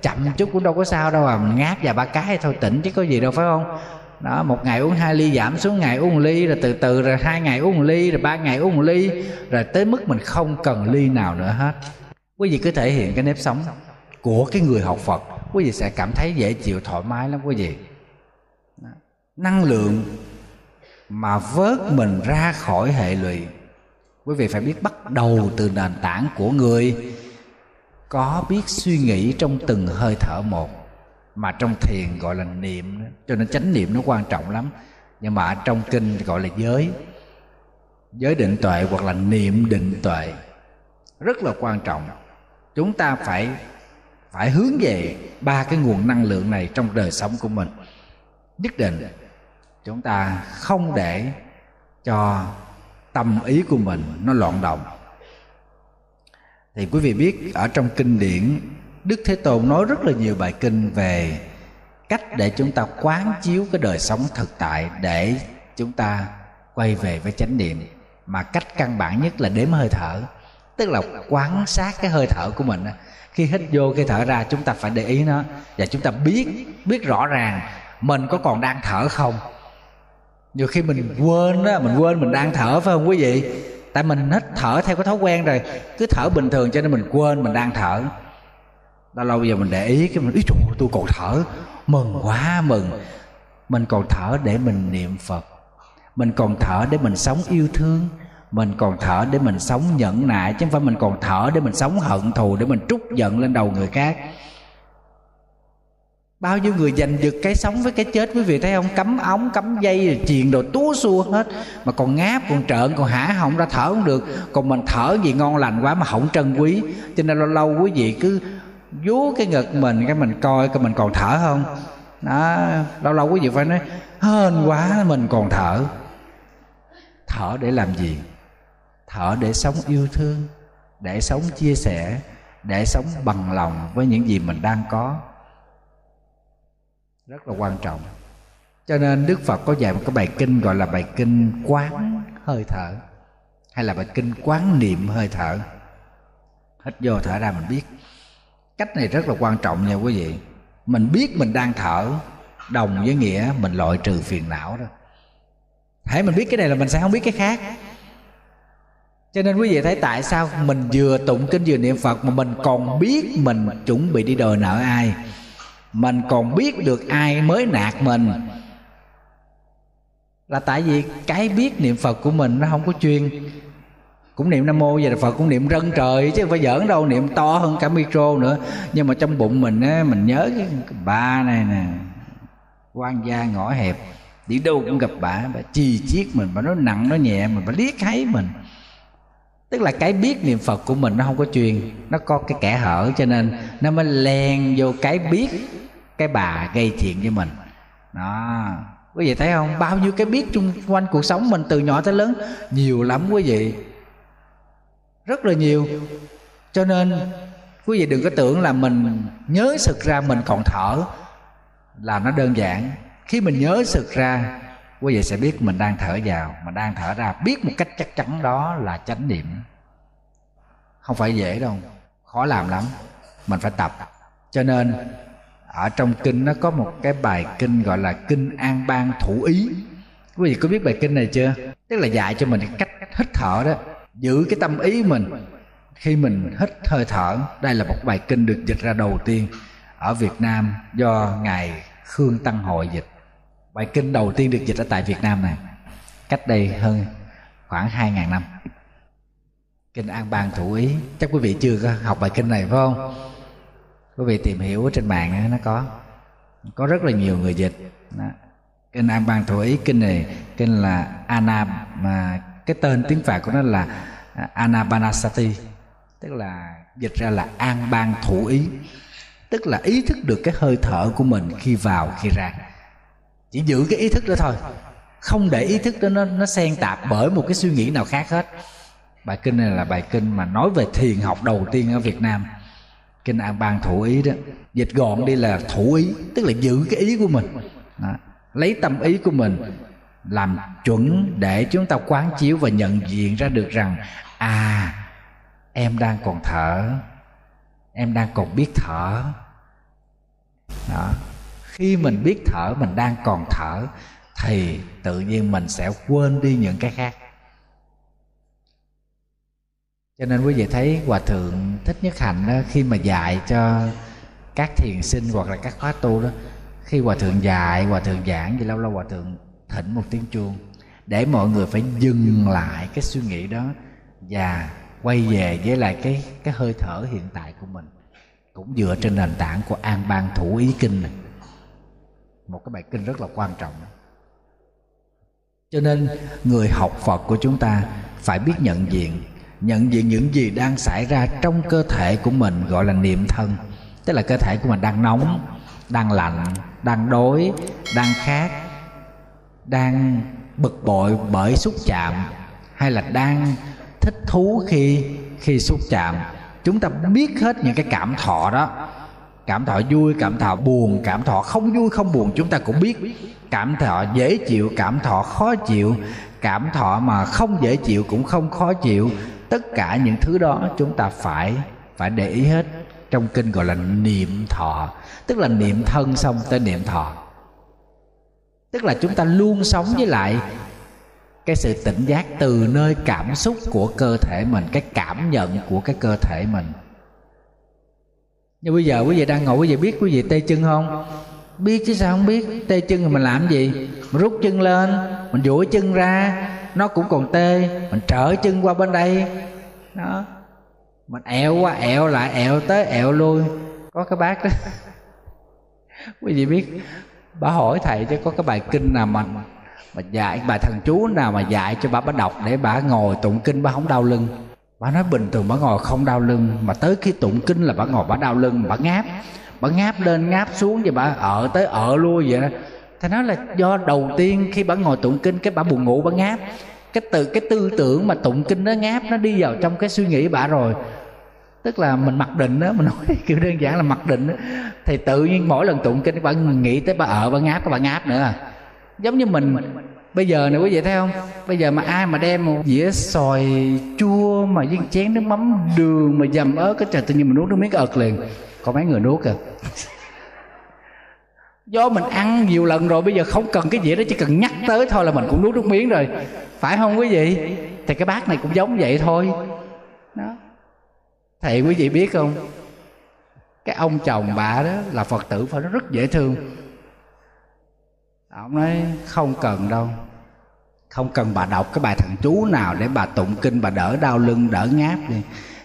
chậm chút cũng đâu có sao đâu à. Mình ngáp vài ba cái thôi, tỉnh chứ có gì đâu, phải không? Đó, một ngày uống hai ly, giảm xuống ngày uống một ly, rồi từ từ, rồi hai ngày uống một ly, rồi ba ngày uống một ly, rồi tới mức mình không cần ly nào nữa hết. Quý vị cứ thể hiện cái nếp sống của cái người học phật, quý vị sẽ cảm thấy dễ chịu, thoải mái lắm, quý vị. Năng lượng mà vớt mình ra khỏi hệ lụy quý vị phải biết bắt đầu từ nền tảng của người. Có biết suy nghĩ trong từng hơi thở một, mà trong thiền gọi là niệm cho nên chánh niệm nó quan trọng lắm. Nhưng mà trong kinh gọi là giới. Giới định tuệ hoặc là niệm định tuệ. Rất là quan trọng. Chúng ta phải phải hướng về ba cái nguồn năng lượng này trong đời sống của mình. Nhất định, chúng ta không để cho tâm ý của mình nó loạn động thì quý vị biết, ở trong kinh điển, đức thế tôn nói rất là nhiều bài kinh về cách để chúng ta quán chiếu cái đời sống thực tại để chúng ta quay về với chánh niệm. Mà cách căn bản nhất là đếm hơi thở, tức là quan sát cái hơi thở của mình khi hít vô khi thở ra, chúng ta phải để ý nó. Và chúng ta biết biết rõ ràng mình có còn đang thở không nhiều khi mình quên á, mình quên, mình đang thở phải không quý vị? Tại mình hết thở theo cái thói quen rồi, cứ thở bình thường cho nên mình quên mình đang thở. Lâu lâu giờ mình để ý cái mình, ý trời tôi còn thở. Mừng quá, mừng. Mình còn thở để mình niệm phật. Mình còn thở để mình sống yêu thương. Mình còn thở để mình sống nhẫn nại, chứ không phải mình còn thở để mình sống hận thù, để mình trút giận lên đầu người khác bao nhiêu người giành giật cái sống với cái chết quý vị thấy không? Cấm ống cấm dây, rồi chuyền đồ túa xua hết. Mà còn ngáp, còn trợn, còn hả họng ra thở không được. Còn mình thở gì ngon lành quá mà không trân quý. Cho nên lâu lâu quý vị cứ vú cái ngực mình, cái mình coi, cái mình còn thở không? Đó, lâu lâu quý vị phải nói, hên quá, mình còn thở. Thở để làm gì? Thở để sống yêu thương, để sống chia sẻ, để sống bằng lòng với những gì mình đang có rất là quan trọng. Cho nên đức phật có dạy một cái bài kinh gọi là bài kinh quán hơi thở, hay là bài kinh quán niệm hơi thở. Hít vô thở ra mình biết. Cách này rất là quan trọng nha quý vị. Mình biết mình đang thở, đồng với nghĩa mình loại trừ phiền não đó. Hãy mình biết cái này là mình sẽ không biết cái khác. Cho nên quý vị thấy tại sao mình vừa tụng kinh vừa niệm phật mà mình còn biết mình chuẩn bị đi đòi nợ ai? Mình còn biết được ai mới nạt mình. Là tại vì cái biết niệm phật của mình nó không có chuyên. Cũng niệm nam mô và phật cũng niệm rân trời, chứ không phải giỡn đâu, niệm to hơn cả micro nữa. Nhưng mà trong bụng mình á, mình nhớ cái ba này nè, quan gia ngõ hẹp, đi đâu cũng gặp bà bà chi chiết mình, bà nói nặng nó nhẹ mình bà liếc thấy mình tức là cái biết niệm phật của mình nó không có truyền, nó có cái kẻ hở, cho nên nó mới len vô cái biết cái bà gây chuyện với mình. Đó. Quý vị thấy không? Bao nhiêu cái biết chung quanh cuộc sống mình từ nhỏ tới lớn? Nhiều lắm quý vị. Rất là nhiều. Cho nên, quý vị đừng có tưởng là mình nhớ sực ra mình còn thở, là nó đơn giản. Khi mình nhớ sực ra quý vị sẽ biết mình đang thở vào, mình đang thở ra. Biết một cách chắc chắn đó là chánh niệm. Không phải dễ đâu, khó làm lắm. Mình phải tập. Cho nên, ở trong kinh nó có một cái bài kinh gọi là kinh an bang thủ ý. Quý vị có biết bài kinh này chưa? Tức là dạy cho mình cách hít thở đó. Giữ cái tâm ý mình. Khi mình hít hơi thở, đây là một bài kinh được dịch ra đầu tiên ở Việt Nam do ngài Khương Tăng Hội dịch bài kinh đầu tiên được dịch ở tại Việt Nam này. Cách đây hơn khoảng 2.000 năm. Kinh An Bang Thủ Ý. Chắc quý vị chưa có học bài kinh này, phải không? Quý vị tìm hiểu trên mạng nó có. Có rất là nhiều người dịch. Đó. kinh An Bang Thủ Ý, kinh này, kinh là Anam mà cái tên tiếng phạn của nó là à, anapanasati tức là dịch ra là an bang thủ ý. Tức là ý thức được cái hơi thở của mình khi vào, khi ra chỉ giữ cái ý thức đó thôi. Không để ý thức đó nó nó xen tạp bởi một cái suy nghĩ nào khác hết. Bài kinh này là bài kinh mà nói về thiền học đầu tiên ở Việt Nam. Kinh an bang thủ ý đó. Dịch gọn đi là thủ ý, tức là giữ cái ý của mình. Đó. lấy tâm ý của mình làm chuẩn để chúng ta quán chiếu và nhận diện ra được rằng à em đang còn thở. Em đang còn biết thở. Đó khi mình biết thở, mình đang còn thở, thì tự nhiên mình sẽ quên đi những cái khác. Cho nên quý vị thấy hòa thượng thích nhất hạnh đó, khi mà dạy cho các thiền sinh hoặc là các khóa tu đó, khi hòa thượng dạy, hòa thượng giảng thì lâu lâu hòa thượng thỉnh một tiếng chuông để mọi người phải dừng lại cái suy nghĩ đó và quay về với lại cái cái hơi thở hiện tại của mình, cũng dựa trên nền tảng của an bang thủ ý kinh này một cái bài kinh rất là quan trọng cho nên, người học phật của chúng ta phải biết nhận diện nhận diện những gì đang xảy ra trong cơ thể của mình, gọi là niệm thân. Tức là cơ thể của mình đang nóng, đang lạnh, đang đói, đang khát, đang bực bội bởi xúc chạm, hay là đang thích thú khi khi xúc chạm. Chúng ta biết hết những cái cảm thọ đó cảm thọ vui, cảm thọ buồn, cảm thọ không vui, không buồn, chúng ta cũng biết. Cảm thọ dễ chịu, cảm thọ khó chịu. Cảm thọ mà không dễ chịu cũng không khó chịu. Tất cả những thứ đó chúng ta phải phải để ý hết trong kinh gọi là niệm thọ. Tức là niệm thân xong tới niệm thọ. Tức là chúng ta luôn sống với lại cái sự tỉnh giác từ nơi cảm xúc của cơ thể mình, cái cảm nhận của cái cơ thể mình nhưng bây giờ quý vị đang ngồi, quý vị biết quý vị tê chân không? Biết chứ sao không biết? Tê chân thì mình làm gì? Mình rút chân lên, mình duỗi chân ra, nó cũng còn tê. Mình trở chân qua bên đây. Đó. Mình ẹo qua ẹo lại, ẹo tới, ẹo lui. Có cái bác đó. Quý vị biết, bà hỏi thầy chứ có cái bài kinh nào mà mà dạy, bài thần chú nào mà dạy cho bà bà đọc để bà ngồi tụng kinh bà không đau lưng? Bà nói bình thường bà ngồi không đau lưng, mà tới khi tụng kinh là bà ngồi bà đau lưng bà ngáp. Bà ngáp lên, ngáp xuống vậy bà ở tới ở luôn vậy đó. Thầy nói là do đầu tiên khi bà ngồi tụng kinh, cái bà buồn ngủ bà ngáp. Cái từ, cái tư tưởng mà tụng kinh nó ngáp, nó đi vào trong cái suy nghĩ bà rồi. Tức là mình mặc định đó mình nói kiểu đơn giản là mặc định đó. thì tự nhiên mỗi lần tụng kinh bà nghĩ tới bà ở bà ngáp bà ngáp nữa à. giống như mình bây giờ này quý vị thấy không? Bây giờ mà ai mà đem một dĩa xoài chua mà với chén nước mắm đường mà dầm ớt cái trời, tự nhiên mình nuốt nước miếng ợt liền. Có mấy người nuốt kìa. Do mình ăn nhiều lần rồi, bây giờ không cần cái dĩa đó, chỉ cần nhắc tới thôi là mình cũng nuốt nước miếng rồi. Phải không quý vị? Thì cái bát này cũng giống vậy thôi. Đó. Thầy quý vị biết không? Cái ông chồng bà đó là phật tử, phải rất dễ thương ông nói không cần đâu. Không cần bà đọc cái bài thần chú nào để bà tụng kinh, bà đỡ đau lưng, đỡ ngáp đi.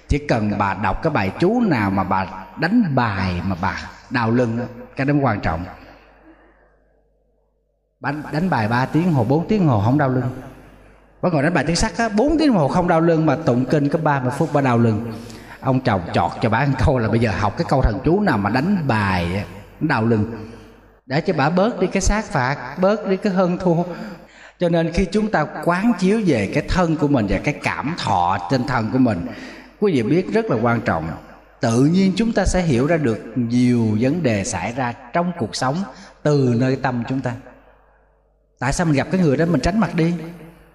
Chỉ cần bà đọc cái bài chú nào mà bà đánh bài mà bà đau lưng cái đó quan trọng. Bà đánh bài 3 tiếng hồ 4 tiếng hồ không đau lưng. Bà ngồi đánh bài tiếng sắt á 4 tiếng hồ không đau lưng mà tụng kinh có 30 phút bà đau lưng. Ông chồng chọt cho bà ăn câu là bây giờ học cái câu thần chú nào mà đánh bài đau lưng để cho bà bớt đi cái sát phạt, bớt đi cái hơn thua. Cho nên khi chúng ta quán chiếu về cái thân của mình và cái cảm thọ trên thân của mình, quý vị biết rất là quan trọng. Tự nhiên chúng ta sẽ hiểu ra được nhiều vấn đề xảy ra trong cuộc sống từ nơi tâm chúng ta. Tại sao mình gặp cái người đó mình tránh mặt đi?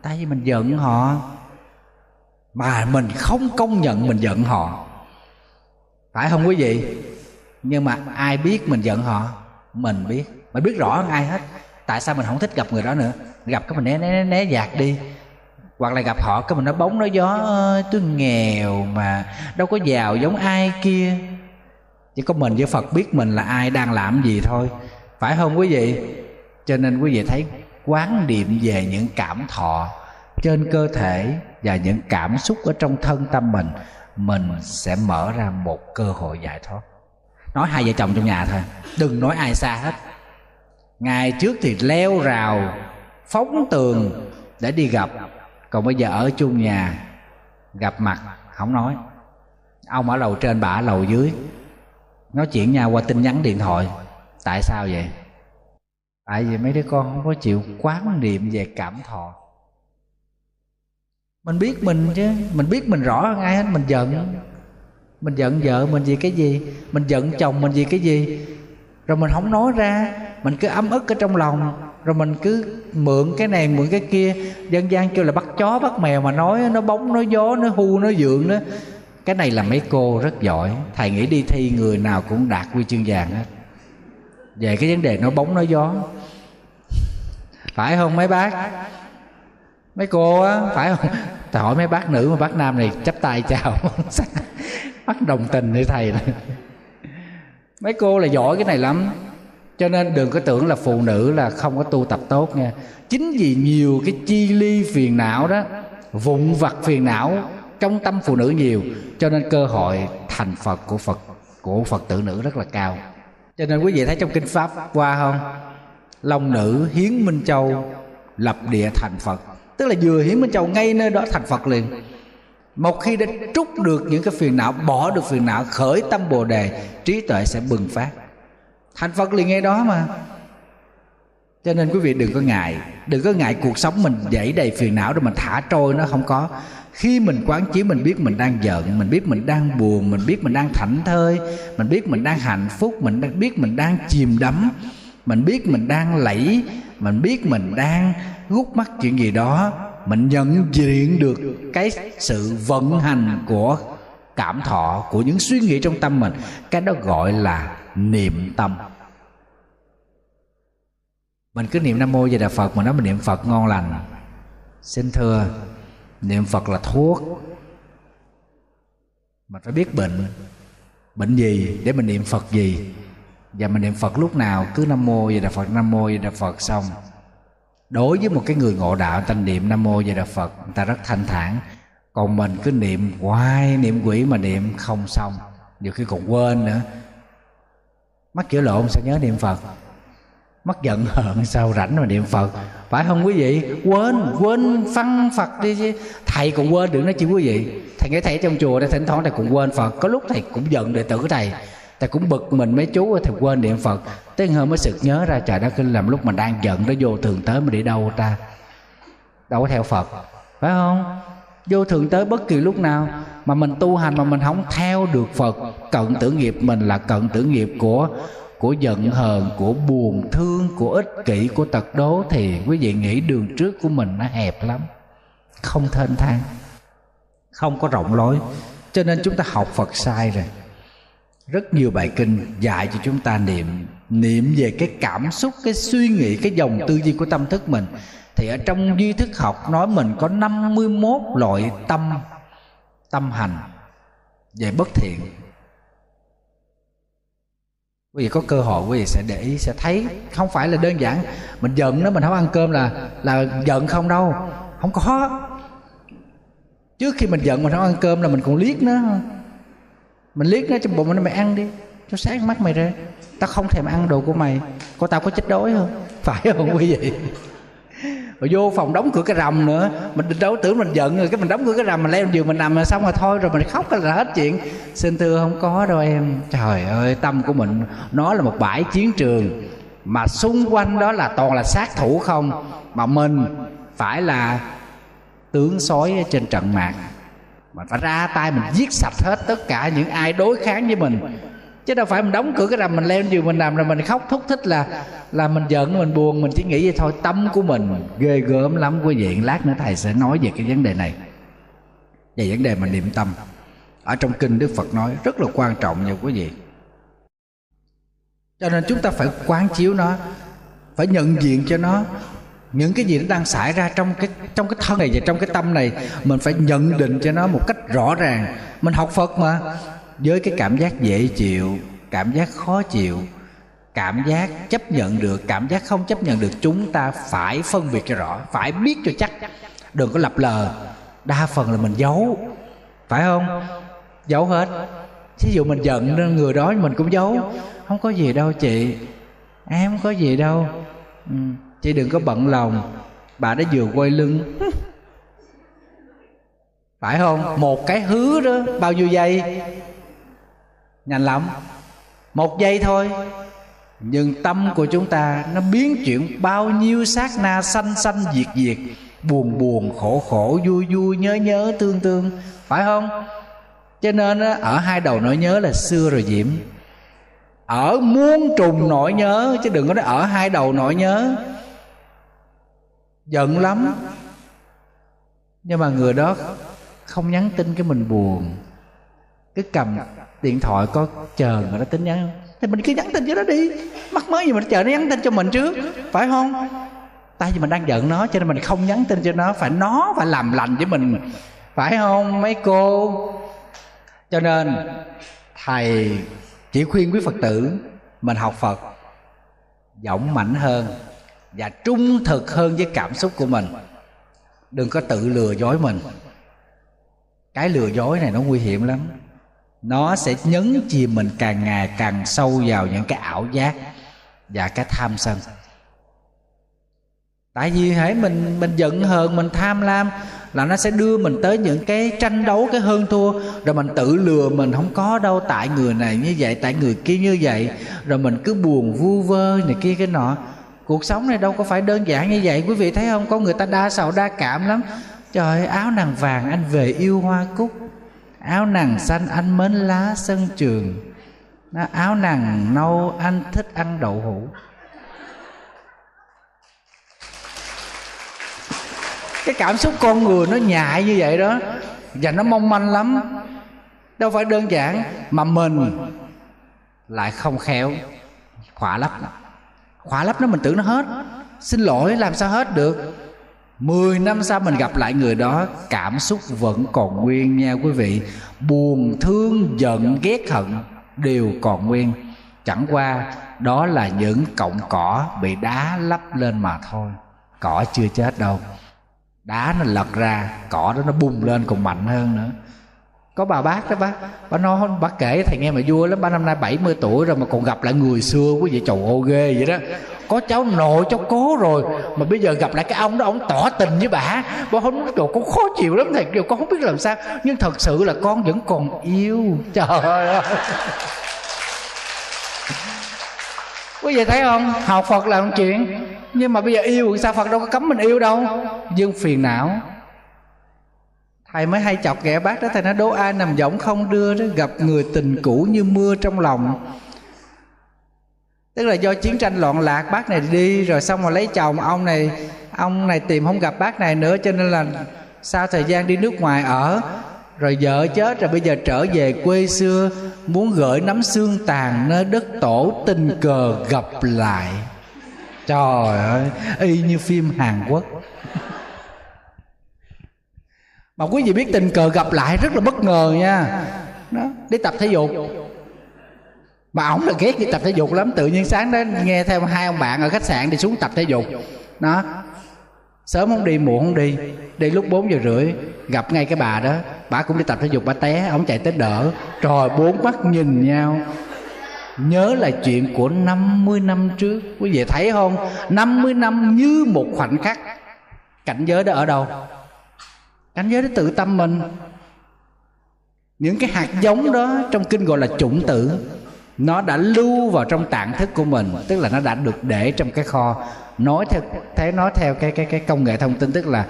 Tại vì mình giận họ. Mà mình không công nhận mình giận họ. Phải không quý vị? Nhưng mà ai biết mình giận họ? Mình biết. Mình biết rõ hơn ai hết. Tại sao mình không thích gặp người đó nữa? Gặp cái mình né né né dạt đi. Hoặc là gặp họ, cái mình nói bóng nói gió tôi nghèo mà đâu có giàu giống ai kia. Chỉ có mình với phật biết mình là ai, đang làm gì thôi. Phải không quý vị? Cho nên quý vị thấy quán niệm về những cảm thọ trên cơ thể và những cảm xúc ở trong thân tâm mình mình sẽ mở ra một cơ hội giải thoát nói hai vợ chồng trong nhà thôi. Đừng nói ai xa hết. Ngày trước thì leo rào, phóng tường để đi gặp. Còn bây giờ ở chung nhà, gặp mặt, không nói. Ông ở lầu trên, bà ở lầu dưới. Nói chuyện nhau qua tin nhắn điện thoại. Tại sao vậy? Tại vì mấy đứa con không có chịu quán niệm về cảm thọ. Mình biết mình chứ. Mình biết mình rõ hơn ai hết, mình giận mình giận vợ mình vì cái gì? Mình giận chồng mình vì cái gì? Rồi mình không nói ra. Mình cứ ấm ức ở trong lòng. Rồi mình cứ mượn cái này, mượn cái kia. Dân gian kêu là bắt chó, bắt mèo mà nói, nó bóng, nó gió, nó hu, nó dượng đó. Cái này là mấy cô rất giỏi. Thầy nghĩ đi thi người nào cũng đạt huy chương vàng hết. Về cái vấn đề nó bóng, nó gió. Phải không mấy bác? Mấy cô á, phải không? Thầy hỏi mấy bác nữ mà bác nam này chắp tay chào. mắt đồng tình với thầy. Này mấy cô là giỏi cái này lắm. Cho nên đừng có tưởng là phụ nữ là không có tu tập tốt nha. Chính vì nhiều cái chi ly phiền não đó, vụn vặt phiền não trong tâm phụ nữ nhiều, cho nên cơ hội thành phật của phật của phật tử nữ rất là cao. Cho nên quý vị thấy trong kinh pháp qua không? Long nữ hiến minh châu lập địa thành phật. Tức là vừa hiến minh châu ngay nơi đó thành phật liền một khi đã trút được những cái phiền não, bỏ được phiền não, khởi tâm bồ đề, trí tuệ sẽ bừng phát. Thành phật liền ngay đó mà. Cho nên quý vị đừng có ngại, đừng có ngại cuộc sống mình dãy đầy phiền não rồi mình thả trôi nó không có. Khi mình quán chiếu, mình biết mình đang giận, mình biết mình đang buồn, mình biết mình đang thảnh thơi, mình biết mình đang hạnh phúc, mình đang biết mình đang chìm đắm, mình biết mình đang lẫy, mình biết mình đang gút mắt chuyện gì đó mình nhận diện được cái sự vận hành của cảm thọ, của những suy nghĩ trong tâm mình. Cái đó gọi là niệm tâm. Mình cứ niệm nam mô về đà phật, mà nói mình niệm phật ngon lành. Xin thưa, niệm phật là thuốc. Mình phải biết bệnh. Bệnh gì? Để mình niệm phật gì? Và mình niệm phật lúc nào? Cứ nam mô về đà phật, nam mô về đà phật xong đối với một cái người ngộ đạo ta niệm nam mô di đà phật, người ta rất thanh thản. Còn mình cứ niệm hoài, niệm quỷ mà niệm không xong. Nhiều khi còn quên nữa. Mắc chữa lộn, sao nhớ niệm phật? Mắc giận hờn, sao rảnh mà niệm phật? Phải không quý vị? Quên quên phân phật đi chứ. Thầy cũng quên được nói chứ quý vị. Thầy nghe thầy trong chùa đây thỉnh thoảng thầy cũng quên phật. Có lúc thầy cũng giận đệ tử thầy ta cũng bực mình mấy chú thì quên niệm phật. Tới hơn mới sực nhớ ra, trời đất kinh làm lúc mình đang giận nó vô thường tới mình đi đâu ta? Đâu có theo phật. Phải không? Vô thường tới bất kỳ lúc nào. Mà mình tu hành mà mình không theo được phật. Cận tử nghiệp mình là cận tử nghiệp của của giận hờn, của buồn thương, của ích kỷ, của tật đố thì quý vị nghĩ đường trước của mình nó hẹp lắm. Không thênh thang. Không có rộng lối. Cho nên chúng ta học phật sai rồi rất nhiều bài kinh dạy cho chúng ta niệm niệm về cái cảm xúc, cái suy nghĩ, cái dòng tư duy của tâm thức mình. Thì ở trong duy thức học nói mình có 51 loại tâm tâm hành về bất thiện. Quý vị có cơ hội, quý vị sẽ để ý, sẽ thấy. Không phải là đơn giản. Mình giận nó, mình không ăn cơm là là giận không đâu. Không có. Trước khi mình giận, mình không ăn cơm là mình còn liếc nó mình liếc nó trong bụng nó mày ăn đi. Cho sáng mắt mày ra. Tao không thèm ăn đồ của mày. Có tao có chết đói không? Phải không quý vị? Vô phòng đóng cửa cái rầm nữa. Mình đâu tưởng mình giận rồi cái mình đóng cửa cái rầm mình leo giường mình nằm xong rồi thôi. Rồi mình khóc là hết chuyện. Xin thưa không có đâu em. Trời ơi, tâm của mình, nó là một bãi chiến trường. Mà xung quanh đó là toàn là sát thủ không? Mà mình phải là tướng sói trên trận mạc mà phải ra tay, mình giết sạch hết tất cả những ai đối kháng với mình. Chứ đâu phải mình đóng cửa cái rằm mình leo giường mình nằm rồi mình khóc thúc thích là là mình giận, mình buồn, mình chỉ nghĩ vậy thôi. Tâm của mình ghê gớm lắm. Quý vị lát nữa thầy sẽ nói về cái vấn đề này. Về vấn đề mà niệm tâm. Ở trong kinh đức phật nói rất là quan trọng nha quý vị. Cho nên chúng ta phải quán chiếu nó, phải nhận diện cho nó những cái gì nó đang xảy ra trong cái trong cái thân này và trong cái tâm này mình phải nhận định cho nó một cách rõ ràng. Mình học phật mà. Với cái cảm giác dễ chịu cảm giác khó chịu cảm giác chấp nhận được cảm giác không chấp nhận được chúng ta phải phân biệt cho rõ phải biết cho chắc. Đừng có lập lờ. Đa phần là mình giấu. Phải không? Giấu hết. Ví dụ mình giận người đó mình cũng giấu. Không có gì đâu chị. Em không có gì đâu. Ừ, chị đừng có bận lòng. Bà đã vừa quay lưng. Phải không? Một cái hứa đó. Bao nhiêu giây? Nhanh lắm. Một giây thôi. Nhưng tâm của chúng ta nó biến chuyển bao nhiêu sát na sanh sanh diệt diệt, buồn buồn, khổ khổ, vui vui, nhớ nhớ, tương tương. Phải không? Cho nên ở hai đầu nỗi nhớ là xưa rồi diễm ở muôn trùng nỗi nhớ, chứ đừng có nói ở hai đầu nỗi nhớ giận lắm. Nhưng mà người đó không nhắn tin cái mình buồn. Cứ cầm điện thoại có chờ người đó tính nhắn thì mình cứ nhắn tin cho nó đi. Mắc mới gì mình chờ nó nhắn tin cho mình trước phải không? Tại vì mình đang giận nó, cho nên mình không nhắn tin cho nó. Phải nó phải làm lành với mình. Phải không, mấy cô? Cho nên thầy chỉ khuyên quý phật tử mình học phật, giọng mạnh hơn và trung thực hơn với cảm xúc của mình. Đừng có tự lừa dối mình. Cái lừa dối này nó nguy hiểm lắm. Nó sẽ nhấn chìm mình càng ngày càng sâu vào những cái ảo giác và cái tham sân. Tại vì hãy mình mình giận hờn, mình tham lam là nó sẽ đưa mình tới những cái tranh đấu, cái hơn thua. Rồi mình tự lừa mình, không có đâu, tại người này như vậy, tại người kia như vậy. Rồi mình cứ buồn, vu vơ này kia, cái nọ cuộc sống này đâu có phải đơn giản như vậy. Quý vị thấy không? Có người ta đa sầu, đa cảm lắm. Trời áo nàng vàng, anh về yêu hoa cúc. Áo nàng xanh, anh mến lá sân trường. Áo nàng nâu, anh thích ăn đậu hũ. Cái cảm xúc con người nó nhại như vậy đó. Và nó mong manh lắm. Đâu phải đơn giản, mà mình lại không khéo, khỏa lấp khóa lấp nó mình tưởng nó hết. Xin lỗi làm sao hết được? Mười năm sau mình gặp lại người đó Cảm xúc vẫn còn nguyên nha quý vị. Buồn, thương, giận, ghét, hận Đều còn nguyên. Chẳng qua đó là những cọng cỏ Bị đá lấp lên mà thôi. Cỏ chưa chết đâu. Đá nó lật ra Cỏ đó nó bung lên còn mạnh hơn nữa có bà bác đó bác bà nói bác kể thầy nghe mà vui lắm ba năm nay 70 tuổi rồi mà còn gặp lại người xưa quý vị chầu ô ghê vậy đó. Có cháu nội, cháu cố rồi, mà bây giờ gặp lại cái ông đó, ông tỏ tình với bà. Bà không đồ, con khó chịu lắm thầy kêu con không biết làm sao. Nhưng thật sự là con vẫn còn yêu. Trời ơi. Quý vị thấy không? Học phật là một chuyện, nhưng mà bây giờ yêu sao phật đâu có cấm mình yêu đâu. Dương phiền não thầy mới hay chọc ghẻ bác đó, thầy nói, đố ai nằm võng không đưa đó, gặp người tình cũ như mưa trong lòng. Tức là do chiến tranh loạn lạc, bác này đi rồi xong rồi lấy chồng, ông này ông này tìm không gặp bác này nữa, cho nên là sau thời gian đi nước ngoài ở, rồi vợ chết, rồi bây giờ trở về quê xưa, muốn gửi nắm xương tàn nơi đất tổ tình cờ gặp lại. Trời ơi, y như phim hàn quốc mà quý vị biết tình cờ gặp lại rất là bất ngờ nha. Đó, đi tập thể dục. Mà ổng là ghét đi tập thể dục lắm, tự nhiên sáng đó nghe theo hai ông bạn ở khách sạn đi xuống tập thể dục. Đó, sớm không đi, muộn không đi. Đi lúc 4 giờ rưỡi, gặp ngay cái bà đó. Bà cũng đi tập thể dục, bà té ông chạy tới đỡ. Trời, bốn mắt nhìn nhau. Nhớ lại chuyện của 50 năm trước. Quý vị thấy không? 50 năm như một khoảnh khắc. Cảnh giới đó ở đâu? Cảnh giới đến tự tâm mình. Những cái hạt giống đó trong kinh gọi là chủng tử, nó đã lưu vào trong tạng thức của mình, tức là nó đã được để trong cái kho. Nói theo, thế nói theo cái cái cái công nghệ thông tin, tức là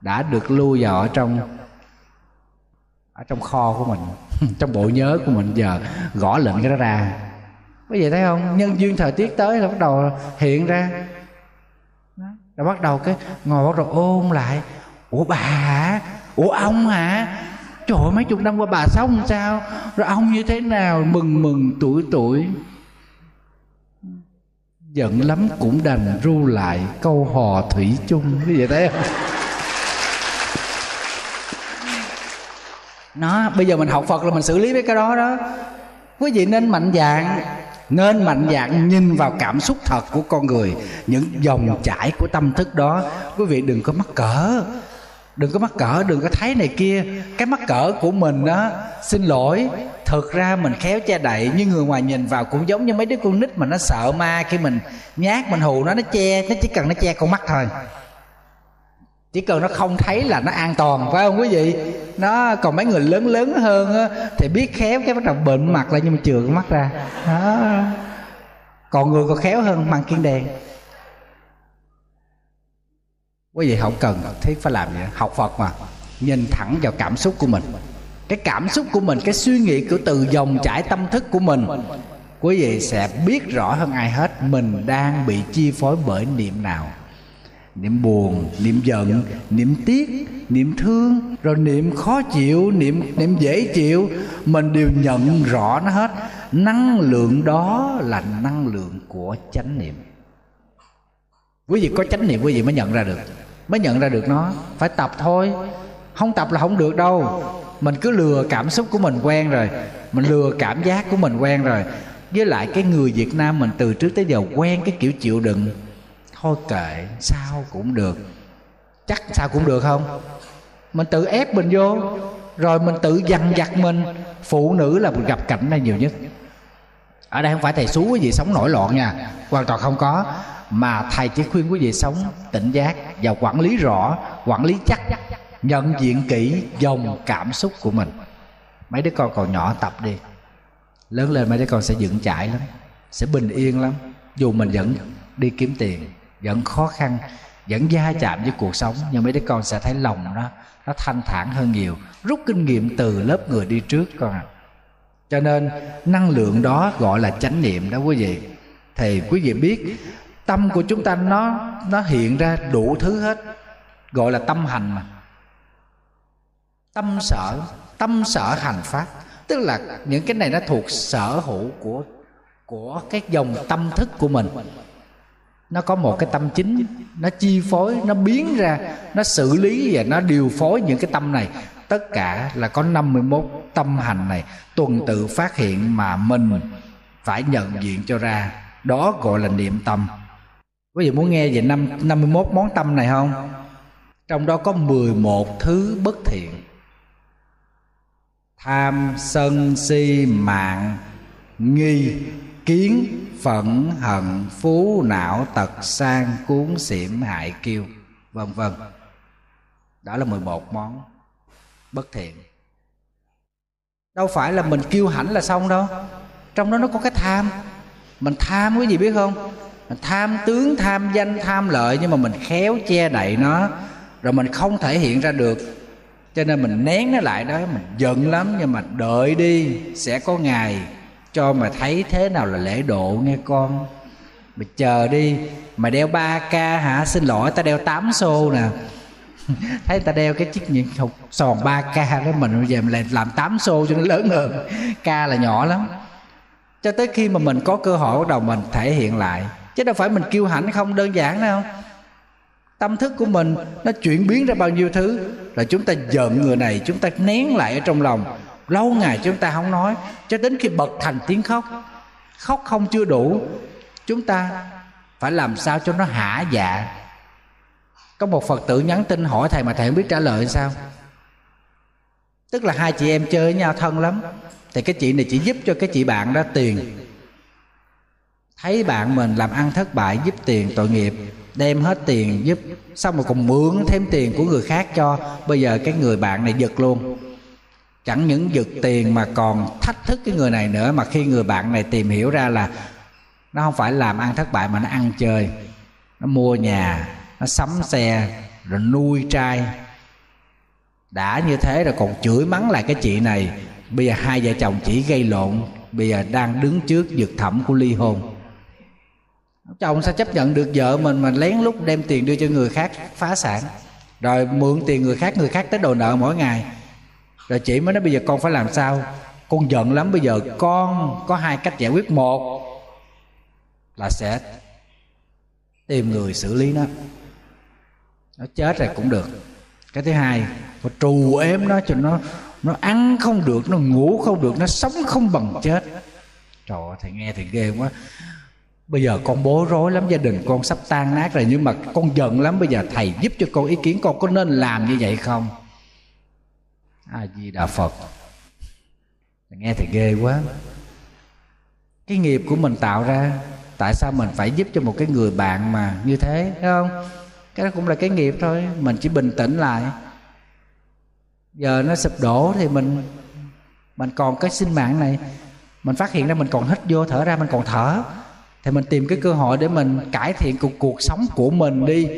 đã được lưu vào ở trong ở trong kho của mình, trong bộ nhớ của mình giờ, gõ lệnh cái đó ra. Có vậy thấy không? Nhân duyên thời tiết tới là bắt đầu hiện ra. Rồi bắt đầu cái, ngồi bắt đầu ôn lại ủa bà hả? Ủa ông hả? Trời ơi, mấy chục năm qua bà sống sao? Rồi ông như thế nào? Mừng mừng, tuổi tuổi. Giận lắm, cũng đành ru lại câu hò thủy chung. Như vậy thấy không? Nó, bây giờ mình học phật là mình xử lý với cái đó đó. Quý vị nên mạnh dạng, nên mạnh dạng nhìn vào cảm xúc thật của con người, những dòng chảy của tâm thức đó. Quý vị đừng có mắc cỡ đừng có mắc cỡ đừng có thấy này kia. Cái mắc cỡ của mình đó xin lỗi. Thực ra mình khéo che đậy như người ngoài nhìn vào cũng giống như mấy đứa con nít mà nó sợ ma khi mình nhát mình hù nó nó che nó chỉ cần nó che con mắt thôi. Chỉ cần nó không thấy là nó an toàn phải không quý vị? Nó còn mấy người lớn lớn hơn á, thì biết khéo cái bắt đầu bệnh mặt lại nhưng mà chừa con mắt ra. Đó. Còn người còn khéo hơn mang kiên đèn quý vị không cần thiết phải làm gì học phật mà. Nhìn thẳng vào cảm xúc của mình. Cái cảm xúc của mình, cái suy nghĩ của từ dòng chảy tâm thức của mình, quý vị sẽ biết rõ hơn ai hết mình đang bị chi phối bởi niệm nào. Niệm buồn, niệm giận, niệm tiếc, niệm thương, rồi niệm khó chịu, niệm niệm dễ chịu. Mình đều nhận rõ nó hết. Năng lượng đó là năng lượng của chánh niệm. Quý vị có chánh niệm, quý vị mới nhận ra được mới nhận ra được nó. Phải tập thôi. Không tập là không được đâu. Mình cứ lừa cảm xúc của mình quen rồi. Mình lừa cảm giác của mình quen rồi. Với lại cái người việt nam mình từ trước tới giờ quen cái kiểu chịu đựng. Thôi kệ, sao cũng được. Chắc sao cũng được không? Mình tự ép mình vô. Rồi mình tự dằn vặt mình. Phụ nữ là gặp cảnh này nhiều nhất. Ở đây không phải thầy xú cái gì sống nổi loạn nha. Hoàn toàn không có mà thầy chỉ khuyên quý vị sống tỉnh giác và quản lý rõ, quản lý chắc, nhận diện kỹ dòng cảm xúc của mình. Mấy đứa con còn nhỏ tập đi. Lớn lên mấy đứa con sẽ vững chãi lắm, sẽ bình yên lắm. Dù mình vẫn đi kiếm tiền, vẫn khó khăn, vẫn gia chạm với cuộc sống, nhưng mấy đứa con sẽ thấy lòng nó nó thanh thản hơn nhiều. Rút kinh nghiệm từ lớp người đi trước con ạ. À. cho nên năng lượng đó gọi là chánh niệm đó quý vị. Thì quý vị biết tâm của chúng ta nó nó hiện ra đủ thứ hết. Gọi là tâm hành mà. Tâm sở tâm sở hành pháp. Tức là những cái này nó thuộc sở hữu của của cái dòng tâm thức của mình. Nó có một cái tâm chính, nó chi phối, nó biến ra, nó xử lý và nó điều phối những cái tâm này. Tất cả là có 51 tâm hành này tuần tự phát hiện mà mình phải nhận diện cho ra. Đó gọi là niệm tâm quý vị muốn nghe về năm 51 món tâm này không? Trong đó có 11 thứ bất thiện. Tham sân si mạng, nghi kiến phẫn hận, phú não tật sang cuốn xỉm hại kiêu, vân vân. Đó là 11 món bất thiện. Đâu phải là mình kiêu hãnh là xong đâu. Trong đó nó có cái tham. Mình tham cái gì biết không? Tham tướng, tham danh, tham lợi, nhưng mà mình khéo che đậy nó, rồi mình không thể hiện ra được. Cho nên mình nén nó lại đó, mình giận lắm, nhưng mà đợi đi, sẽ có ngày cho mà thấy thế nào là lễ độ, nghe con. Mày chờ đi mày đeo 3 k hả? Xin lỗi, ta đeo 8 xô nè. Thấy ta đeo cái chiếc nhẫn hộp sòn 3 k đó, mình bây giờ mình lại làm 8 xô cho nó lớn hơn. K là nhỏ lắm. Cho tới khi mà mình có cơ hội, bắt đầu mình thể hiện lại chứ đâu phải mình kêu hãnh không, đơn giản đâu tâm thức của mình nó chuyển biến ra bao nhiêu thứ là chúng ta giận người này, chúng ta nén lại ở trong lòng. Lâu ngày chúng ta không nói, cho đến khi bật thành tiếng khóc. Khóc không chưa đủ, chúng ta phải làm sao cho nó hả dạ? Có một phật tử nhắn tin hỏi thầy mà thầy không biết trả lời sao? Tức là hai chị em chơi với nhau thân lắm. Thì cái chị này chỉ giúp cho cái chị bạn đó tiền thấy bạn mình làm ăn thất bại giúp tiền tội nghiệp, đem hết tiền giúp, xong rồi còn mượn thêm tiền của người khác cho. Bây giờ cái người bạn này giật luôn. Chẳng những giật tiền mà còn thách thức cái người này nữa, mà khi người bạn này tìm hiểu ra là nó không phải làm ăn thất bại mà nó ăn chơi. Nó mua nhà, nó sắm xe, rồi nuôi trai. Đã như thế rồi còn chửi mắng lại cái chị này. Bây giờ hai vợ chồng chỉ gây lộn, bây giờ đang đứng trước vực thẩm của ly hôn chồng sao chấp nhận được vợ mình mà lén lút đem tiền đưa cho người khác phá sản? Rồi mượn tiền người khác người khác tới đòi nợ mỗi ngày. Rồi chị mới nói, bây giờ con phải làm sao? Con giận lắm, bây giờ con có hai cách giải quyết. Một là sẽ tìm người xử lý nó. Nó chết rồi cũng được. Cái thứ hai mà trù ếm nó cho nó nó ăn không được, nó ngủ không được, nó sống không bằng chết. Trời ơi, thầy nghe thì ghê quá bây giờ con bố rối lắm, gia đình con sắp tan nát rồi, nhưng mà con giận lắm. Bây giờ thầy giúp cho con ý kiến con có nên làm như vậy không? A di đà phật nghe thì ghê quá. Cái nghiệp của mình tạo ra, tại sao mình phải giúp cho một cái người bạn mà như thế, thấy không? Cái đó cũng là cái nghiệp thôi, mình chỉ bình tĩnh lại. Giờ nó sụp đổ thì mình mình còn cái sinh mạng này, mình phát hiện ra mình còn hít vô thở ra, mình còn thở thì mình tìm cái cơ hội để mình cải thiện cuộc cuộc sống của mình đi.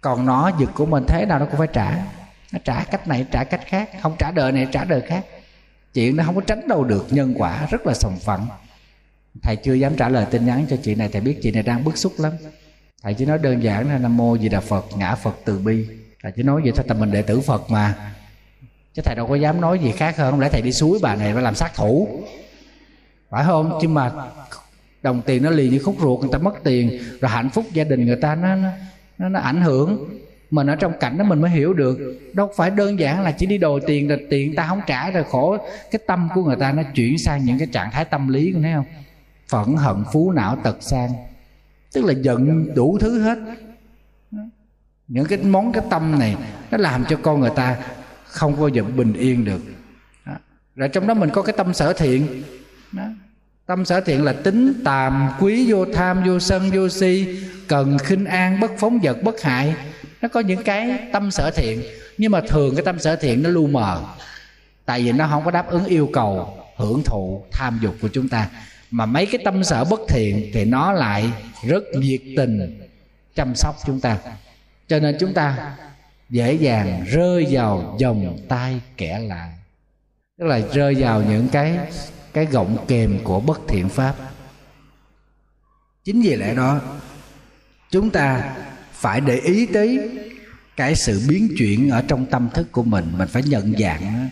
Còn nó giật của mình thế nào nó cũng phải trả. Nó trả cách này, trả cách khác. Không trả đời này, trả đời khác. Chuyện nó không có tránh đâu được nhân quả, rất là sòng phận thầy chưa dám trả lời tin nhắn cho chị này. Thầy biết chị này đang bức xúc lắm. Thầy chỉ nói đơn giản là nam mô di đà phật, ngã phật từ bi. Thầy chỉ nói vậy thôi tại mình đệ tử phật mà. Chứ thầy đâu có dám nói gì khác hơn. Không lẽ thầy đi suối bà này phải làm sát thủ? Phải không? Chứ mà đồng tiền nó lì như khúc ruột người ta mất tiền rồi hạnh phúc gia đình người ta nó nó, nó ảnh hưởng. Mình ở trong cảnh đó mình mới hiểu được đâu phải đơn giản là chỉ đi đòi tiền là tiền ta không trả rồi khổ. Cái tâm của người ta nó chuyển sang những cái trạng thái tâm lý con thấy không? Phẫn hận phú não tật sang. Tức là giận đủ thứ hết. Những cái món cái tâm này nó làm cho con người ta không bao giờ bình yên được. Rồi trong đó mình có cái tâm sở thiện. Đó tâm sở thiện là tính, tàm, quý, vô tham, vô sân, vô si, cần, khinh, an, bất phóng vật, bất hại. Nó có những cái tâm sở thiện, nhưng mà thường cái tâm sở thiện nó lu mờ. Tại vì nó không có đáp ứng yêu cầu, hưởng thụ, tham dục của chúng ta. Mà mấy cái tâm sở bất thiện thì nó lại rất nhiệt tình chăm sóc chúng ta. Cho nên chúng ta dễ dàng rơi vào vòng tay kẻ lạ. Tức là rơi vào những cái cái gọng kềm của bất thiện pháp. Chính vì lẽ đó, chúng ta phải để ý tới cái sự biến chuyển ở trong tâm thức của mình. Mình phải nhận dạng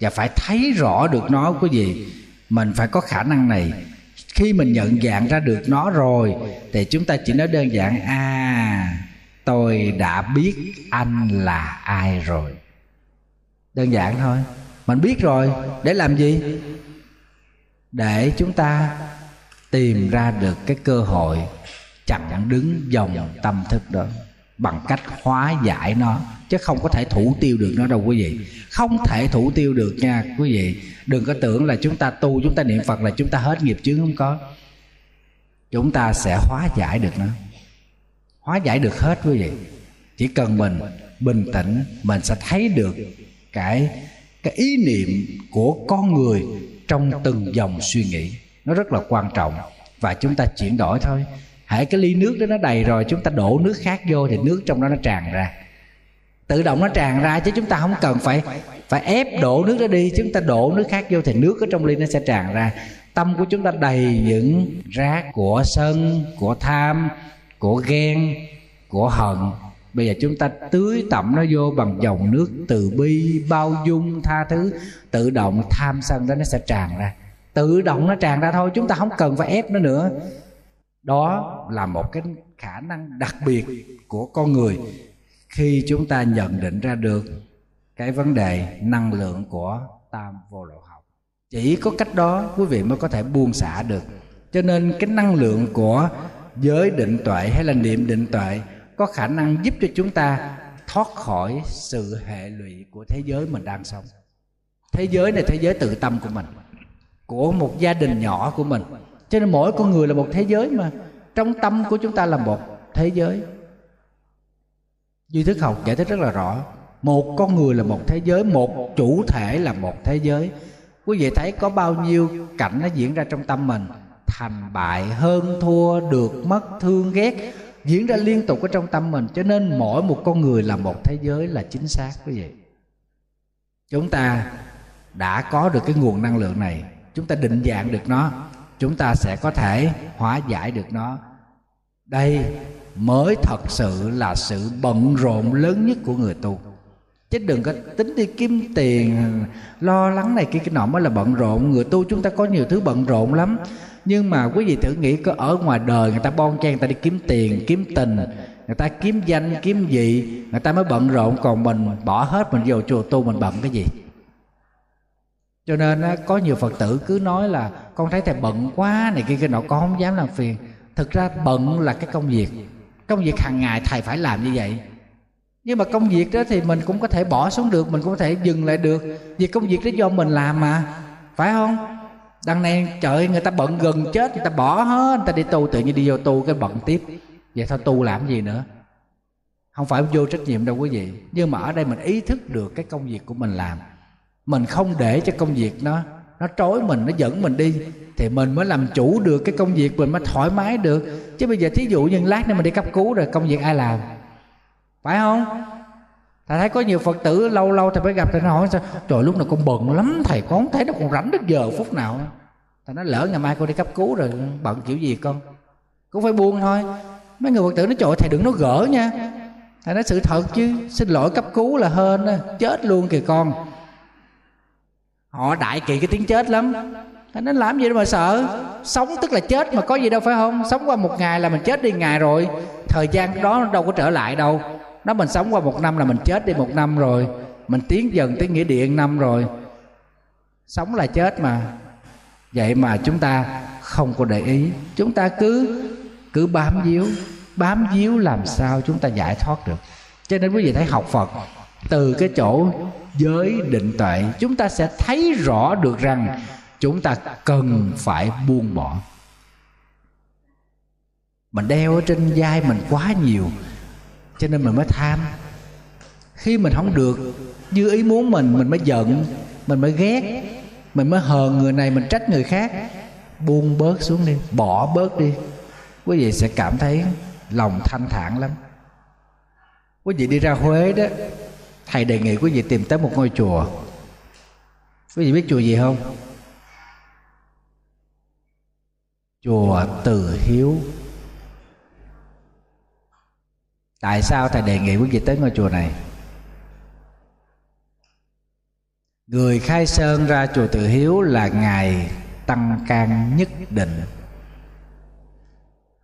và phải thấy rõ được nó. Có gì mình phải có khả năng này. Khi mình nhận dạng ra được nó rồi, thì chúng ta chỉ nói đơn giản à tôi đã biết anh là ai rồi. Đơn giản thôi. Mình biết rồi, để làm gì? Để chúng ta tìm ra được cái cơ hội chặn đứng dòng tâm thức đó bằng cách hóa giải nó, chứ không có thể thủ tiêu được nó đâu quý vị. Không thể thủ tiêu được nha quý vị. Đừng có tưởng là chúng ta tu, chúng ta niệm phật là chúng ta hết nghiệp chướng không có. Chúng ta sẽ hóa giải được nó. Hóa giải được hết quý vị. Chỉ cần mình bình tĩnh, mình sẽ thấy được cái cái ý niệm của con người trong từng dòng suy nghĩ. Nó rất là quan trọng. Và chúng ta chuyển đổi thôi. Hãy cái ly nước đó nó đầy rồi, chúng ta đổ nước khác vô thì nước trong đó nó tràn ra. Tự động nó tràn ra chứ chúng ta không cần phải phải ép đổ nước đó đi. Chúng ta đổ nước khác vô thì nước ở trong ly nó sẽ tràn ra. Tâm của chúng ta đầy những rác của sân, của tham, của ghen, của hận bây giờ chúng ta tưới tẩm nó vô bằng dòng nước từ bi, bao dung, tha thứ. Tự động tham sân đó nó sẽ tràn ra. Tự động nó tràn ra thôi, chúng ta không cần phải ép nó nữa. Đó là một cái khả năng đặc biệt của con người. Khi chúng ta nhận định ra được cái vấn đề năng lượng của tam vô lậu học, chỉ có cách đó quý vị mới có thể buông xả được. Cho nên cái năng lượng của giới định tuệ hay là niệm định tuệ có khả năng giúp cho chúng ta thoát khỏi sự hệ lụy của thế giới mình đang sống. Thế giới này thế giới tự tâm của mình, của một gia đình nhỏ của mình. Cho nên mỗi con người là một thế giới mà. Trong tâm của chúng ta là một thế giới. Duy thức học giải thích rất là rõ. Một con người là một thế giới, một chủ thể là một thế giới. Quý vị thấy có bao nhiêu cảnh nó diễn ra trong tâm mình? Thành bại hơn thua, được mất thương ghét diễn ra liên tục ở trong tâm mình, cho nên mỗi một con người là một thế giới là chính xác quý vị. Chúng ta đã có được cái nguồn năng lượng này, chúng ta định dạng được nó, chúng ta sẽ có thể hóa giải được nó. Đây mới thật sự là sự bận rộn lớn nhất của người tu. Chứ đừng có tính đi kiếm tiền, lo lắng này kia, cái nọ mới là bận rộn. Người tu chúng ta có nhiều thứ bận rộn lắm nhưng mà quý vị thử nghĩ có ở ngoài đời người ta bon chen, người ta đi kiếm tiền, kiếm tình, người ta kiếm danh, kiếm gì người ta mới bận rộn, còn mình bỏ hết, mình vào chùa tu, mình bận cái gì? Cho nên có nhiều phật tử cứ nói là, con thấy thầy bận quá này kia cái nọ, con không dám làm phiền. Thực ra bận là cái công việc. Công việc hàng ngày thầy phải làm như vậy. Nhưng mà công việc đó thì mình cũng có thể bỏ xuống được, mình cũng có thể dừng lại được. Vì công việc đó do mình làm mà. Phải không? Đằng này, trời, người ta bận gần chết, người ta bỏ hết, người ta đi tu, tự nhiên đi vô tu, cái bận tiếp. Vậy thôi tu làm gì nữa? Không phải vô trách nhiệm đâu quý vị. Nhưng mà ở đây mình ý thức được cái công việc của mình làm. Mình không để cho công việc nó nó trói mình, nó dẫn mình đi, thì mình mới làm chủ được cái công việc, mình mới thoải mái được. Chứ bây giờ thí dụ như lát nữa mình đi cấp cứu rồi, công việc ai làm? Phải không? Thầy thấy có nhiều phật tử lâu lâu thầy mới gặp, thầy hỏi sao? Trời, lúc nào con bận lắm, thầy con không thấy nó còn rảnh đến giờ phút nào. Thầy nói, lỡ ngày mai con đi cấp cứu rồi bận kiểu gì con? Cũng phải buông thôi. Mấy người phật tử nó trời thầy đừng nó gỡ nha. Thầy nói, sự thật chứ, xin lỗi cấp cứu là hên chết luôn kìa con. Họ đại kỵ cái tiếng chết lắm. Thầy nói, làm gì đâu mà sợ. Sống tức là chết mà có gì đâu, phải không? Sống qua một ngày là mình chết đi ngày rồi. Thời gian đó đâu có trở lại đâu nó mình sống qua một năm là mình chết đi một năm rồi. Mình tiến dần tới nghĩa điện năm rồi. Sống là chết mà. Vậy mà chúng ta không có để ý. Chúng ta cứ cứ bám víu. Bám víu làm sao chúng ta giải thoát được. Cho nên quý vị thấy học phật, từ cái chỗ giới định tuệ, chúng ta sẽ thấy rõ được rằng chúng ta cần phải buông bỏ. Mình đeo ở trên vai mình quá nhiều cho nên mình mới tham. Khi mình không được, như ý muốn mình mình mới giận, mình mới ghét, mình mới hờn người này, mình trách người khác, buông bớt xuống đi, bỏ bớt đi. Quý vị sẽ cảm thấy lòng thanh thản lắm. Quý vị đi ra huế đó, thầy đề nghị quý vị tìm tới một ngôi chùa. Quý vị biết chùa gì không? Chùa từ hiếu. Tại sao thầy đề nghị quý vị tới ngôi chùa này? Người khai sơn ra chùa từ hiếu là ngài tăng can nhất định.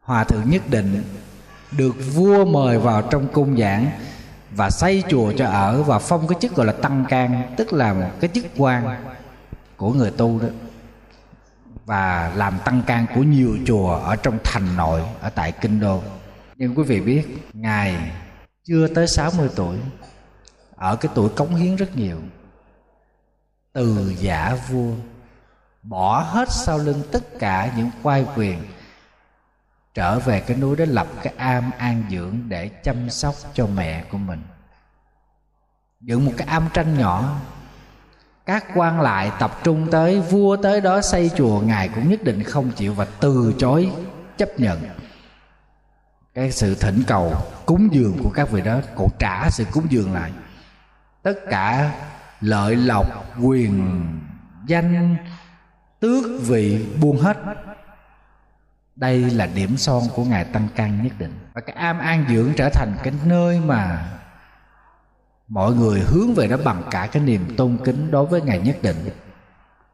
Hòa thượng nhất định được vua mời vào trong cung giảng và xây chùa cho ở và phong cái chức gọi là tăng can, tức là một cái chức quan của người tu đó, và làm tăng can của nhiều chùa ở trong thành nội, ở tại kinh đô nhưng quý vị biết, ngài chưa tới 60 tuổi, ở cái tuổi cống hiến rất nhiều. Từ giả vua, bỏ hết sau lưng tất cả những quay quyền, trở về cái núi đó lập cái am an dưỡng để chăm sóc cho mẹ của mình. Dựng một cái am tranh nhỏ, các quan lại tập trung tới, vua tới đó xây chùa, ngài cũng nhất định không chịu và từ chối chấp nhận cái sự thỉnh cầu, cúng dường của các vị đó còn trả sự cúng dường lại. Tất cả lợi lộc, quyền, danh, tước vị buông hết. Đây là điểm son của ngài tăng căn nhất định. Và cái am an dưỡng trở thành cái nơi mà mọi người hướng về đó bằng cả cái niềm tôn kính đối với ngài nhất định.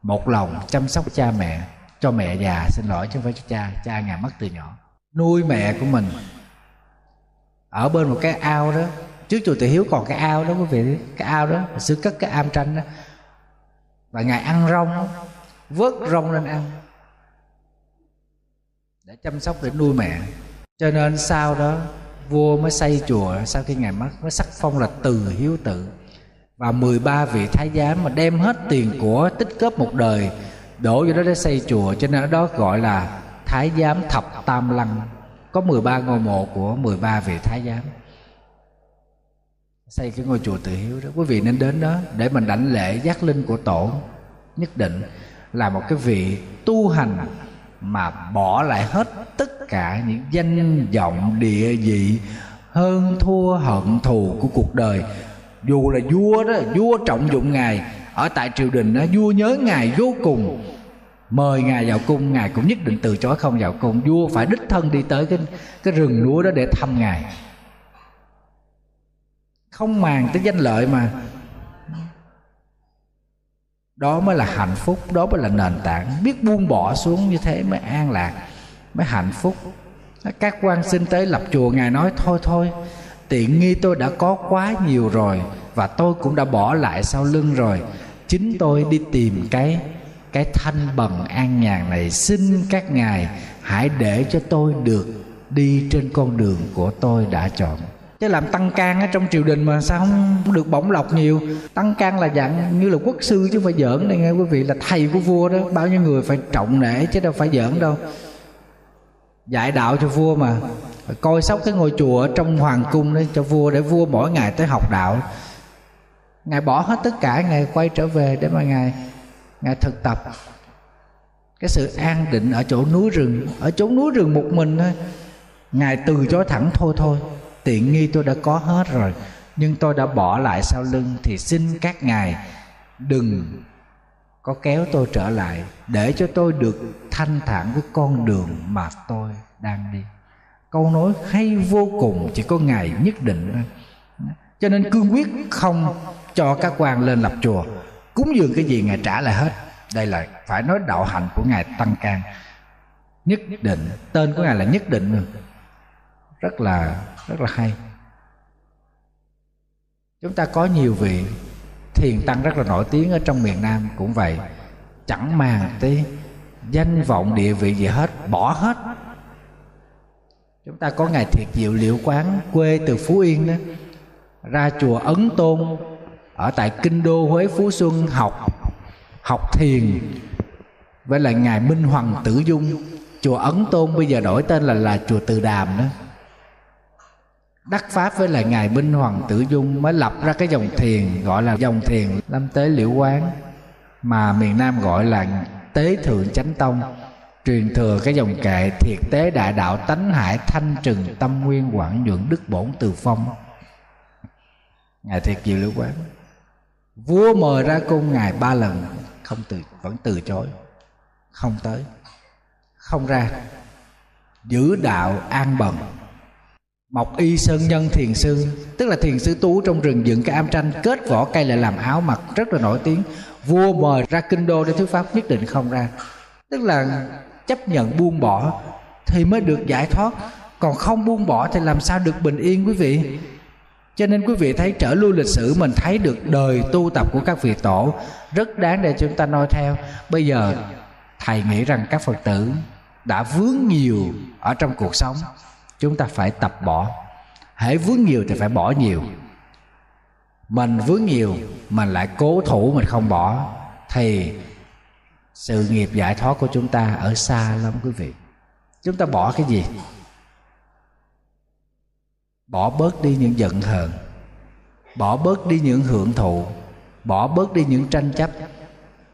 Một lòng chăm sóc cha mẹ, cho mẹ già, xin lỗi chứ không phải cho cha cha ngài mất từ nhỏ nuôi mẹ của mình. Ở bên một cái ao đó, trước chùa tự hiếu còn cái ao đó quý vị. Cái ao đó xưa cất cái am tranh đó. Và ngài ăn rong, vớt rong lên ăn để chăm sóc, để nuôi mẹ. Cho nên sau đó, vua mới xây chùa, sau khi ngài mất, mới sắc phong là từ hiếu tự. Và 13 vị thái giám mà đem hết tiền của, tích góp một đời, đổ vô đó để xây chùa. Cho nên ở đó gọi là thái giám thập tam lăng. Có 13 ngôi mộ của 13 vị thái giám. Xây cái ngôi chùa tự hiếu đó. Quý vị nên đến đó để mình đảnh lễ giác linh của tổ. Nhất định là một cái vị tu hành mà bỏ lại hết tất cả những danh vọng, địa vị, hơn thua, hận thù của cuộc đời. Dù là vua đó, vua trọng dụng ngài, ở tại triều đình đó, vua nhớ ngài vô cùng mời ngài vào cung, ngài cũng nhất định từ chối không vào cung. Vua phải đích thân đi tới cái cái rừng núi đó để thăm ngài. Không màng tới danh lợi mà. Đó mới là hạnh phúc, đó mới là nền tảng. Biết buông bỏ xuống như thế mới an lạc, mới hạnh phúc. Các quan xin tới lập chùa, ngài nói, thôi thôi, tiện nghi tôi đã có quá nhiều rồi và tôi cũng đã bỏ lại sau lưng rồi. Chính tôi đi tìm cái cái thanh bần an nhàn này, xin các ngài hãy để cho tôi được đi trên con đường của tôi đã chọn. Chứ làm tăng can ở trong triều đình mà sao không được bổng lộc nhiều? Tăng can là dạng như là quốc sư chứ không phải giỡn đây, nghe quý vị là thầy của vua đó. Bao nhiêu người phải trọng nể chứ đâu phải giỡn đâu. Dạy đạo cho vua mà. Coi sóc cái ngôi chùa ở trong hoàng cung đấy cho vua để vua mỗi ngày tới học đạo. Ngài bỏ hết tất cả, ngài quay trở về để mà ngài ngài thực tập. Cái sự an định ở chỗ núi rừng, ở chỗ núi rừng một mình thôi. Ngài từ chối thẳng, thôi thôi, tiện nghi tôi đã có hết rồi, nhưng tôi đã bỏ lại sau lưng thì xin các ngài đừng có kéo tôi trở lại, để cho tôi được thanh thản với con đường mà tôi đang đi. Câu nói hay vô cùng, chỉ có ngài nhất định. Thôi cho nên cương quyết không cho các quan lên lập chùa cúng dường cái gì ngài trả lại hết. Đây là phải nói đạo hạnh của ngài tăng can. Nhất định, tên của ngài là nhất định. Rất là rất là hay. Chúng ta có nhiều vị thiền tăng rất là nổi tiếng ở trong miền nam cũng vậy. Chẳng màng tới danh vọng địa vị gì hết, bỏ hết. Chúng ta có ngài thiệt diệu liệu quán, quê từ phú yên đó. Ra chùa ấn tôn ở tại kinh đô huế phú xuân học học thiền. Với lại ngài minh hoàng tử dung, chùa ấn tôn bây giờ đổi tên là là chùa từ đàm đó. Đắc pháp với lại ngài minh hoàng tử dung mới lập ra cái dòng thiền, gọi là dòng thiền lâm tế liễu quán, mà miền nam gọi là tế thượng chánh tông, truyền thừa cái dòng kệ thiệt tế đại đạo tánh hải thanh trừng tâm nguyên quảng nhuận đức bổn từ phong. Ngài thiệt diệu liễu quán vua mời ra cung ngài ba lần. Không từ, vẫn từ chối. Không tới. Không ra. Giữ đạo an bần. Mọc y sơn nhân thiền sư, tức là thiền sư tú trong rừng dựng cái am tranh, kết vỏ cây lại làm áo mặc rất là nổi tiếng. Vua mời ra kinh đô để thuyết pháp, nhất định không ra. Tức là chấp nhận buông bỏ thì mới được giải thoát. Còn không buông bỏ thì làm sao được bình yên, quý vị? Cho nên quý vị thấy trở lui lịch sử mình thấy được đời tu tập của các vị tổ rất đáng để chúng ta noi theo. Bây giờ, thầy nghĩ rằng các phật tử đã vướng nhiều ở trong cuộc sống, chúng ta phải tập bỏ. Hãy vướng nhiều thì phải bỏ nhiều. Mình vướng nhiều, mình lại cố thủ mình không bỏ. Thì sự nghiệp giải thoát của chúng ta ở xa lắm quý vị. Chúng ta bỏ cái gì? Bỏ bớt đi những giận hờn, bỏ bớt đi những hưởng thụ, bỏ bớt đi những tranh chấp.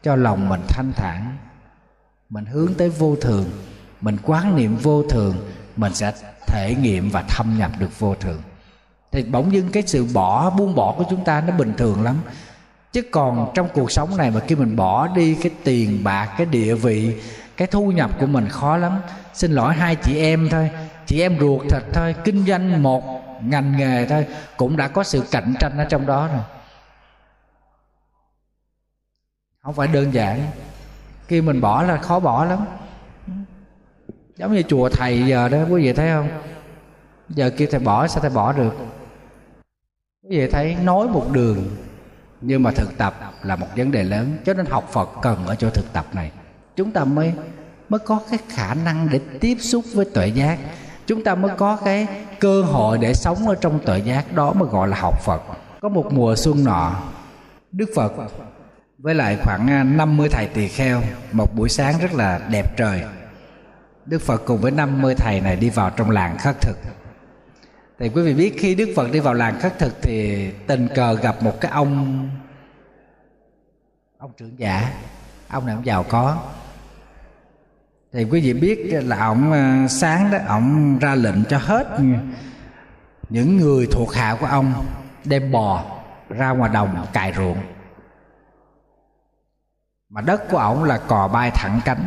Cho lòng mình thanh thản, mình hướng tới vô thường, mình quán niệm vô thường, mình sẽ thể nghiệm và thâm nhập được vô thường. Thì bỗng dưng cái sự bỏ, buông bỏ của chúng ta nó bình thường lắm. Chứ còn trong cuộc sống này mà khi mình bỏ đi cái tiền bạc, cái địa vị, cái thu nhập của mình khó lắm. Xin lỗi hai chị em thôi, chị em ruột thịt thôi, kinh doanh một ngành nghề thôi, cũng đã có sự cạnh tranh ở trong đó rồi. Không phải đơn giản. Khi mình bỏ là khó bỏ lắm. Giống như chùa thầy giờ đó, quý vị thấy không? Giờ kia thầy bỏ, sao thầy bỏ được? Quý vị thấy nói một đường, nhưng mà thực tập là một vấn đề lớn, cho nên học phật cần ở chỗ thực tập này. Chúng ta mới mới có cái khả năng để tiếp xúc với tuệ giác chúng ta mới có cái cơ hội để sống ở trong tội giác đó mà gọi là học phật. Có một mùa xuân nọ, đức phật với lại khoảng à, 50 thầy tỳ kheo, một buổi sáng rất là đẹp trời. Đức Phật cùng với 50 thầy này đi vào trong làng khất thực. Thì quý vị biết khi Đức Phật đi vào làng khất thực thì tình cờ gặp một cái ông ông trưởng giả. Ông này ông giàu có thì quý vị biết là ông ờ, sáng đó, ông ra lệnh cho hết những người thuộc hạ của ông đem bò ra ngoài đồng cài ruộng. Mà đất của ông là cò bay thẳng cánh.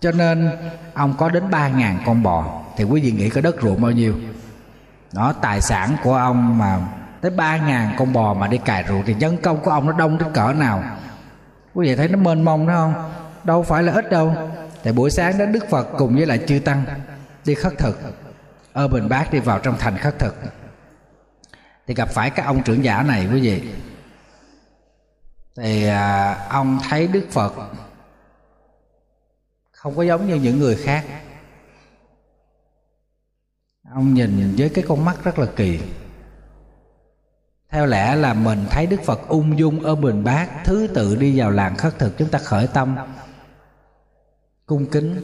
Cho nên ông có đến ba ngàn con bò. Thì quý vị nghĩ có đất ruộng bao nhiêu? Đó, tài sản của ông mà tới ba ngàn con bò mà đi cài ruộng thì nhân công của ông nó đông đến cỡ nào? Quý vị thấy nó mênh mông đó không? Đâu phải là ít đâu tại buổi sáng đó đức phật cùng với lại chư tăng đi khất thực. Ở bình bát đi vào trong thành khất thực. Thì gặp phải các ông trưởng giả này quý vị. Thì à, ông thấy đức phật không có giống như những người khác. Ông nhìn với cái con mắt rất là kỳ. Theo lẽ là mình thấy đức phật ung dung ở bình bát thứ tự đi vào làng khất thực chúng ta khởi tâm cung kính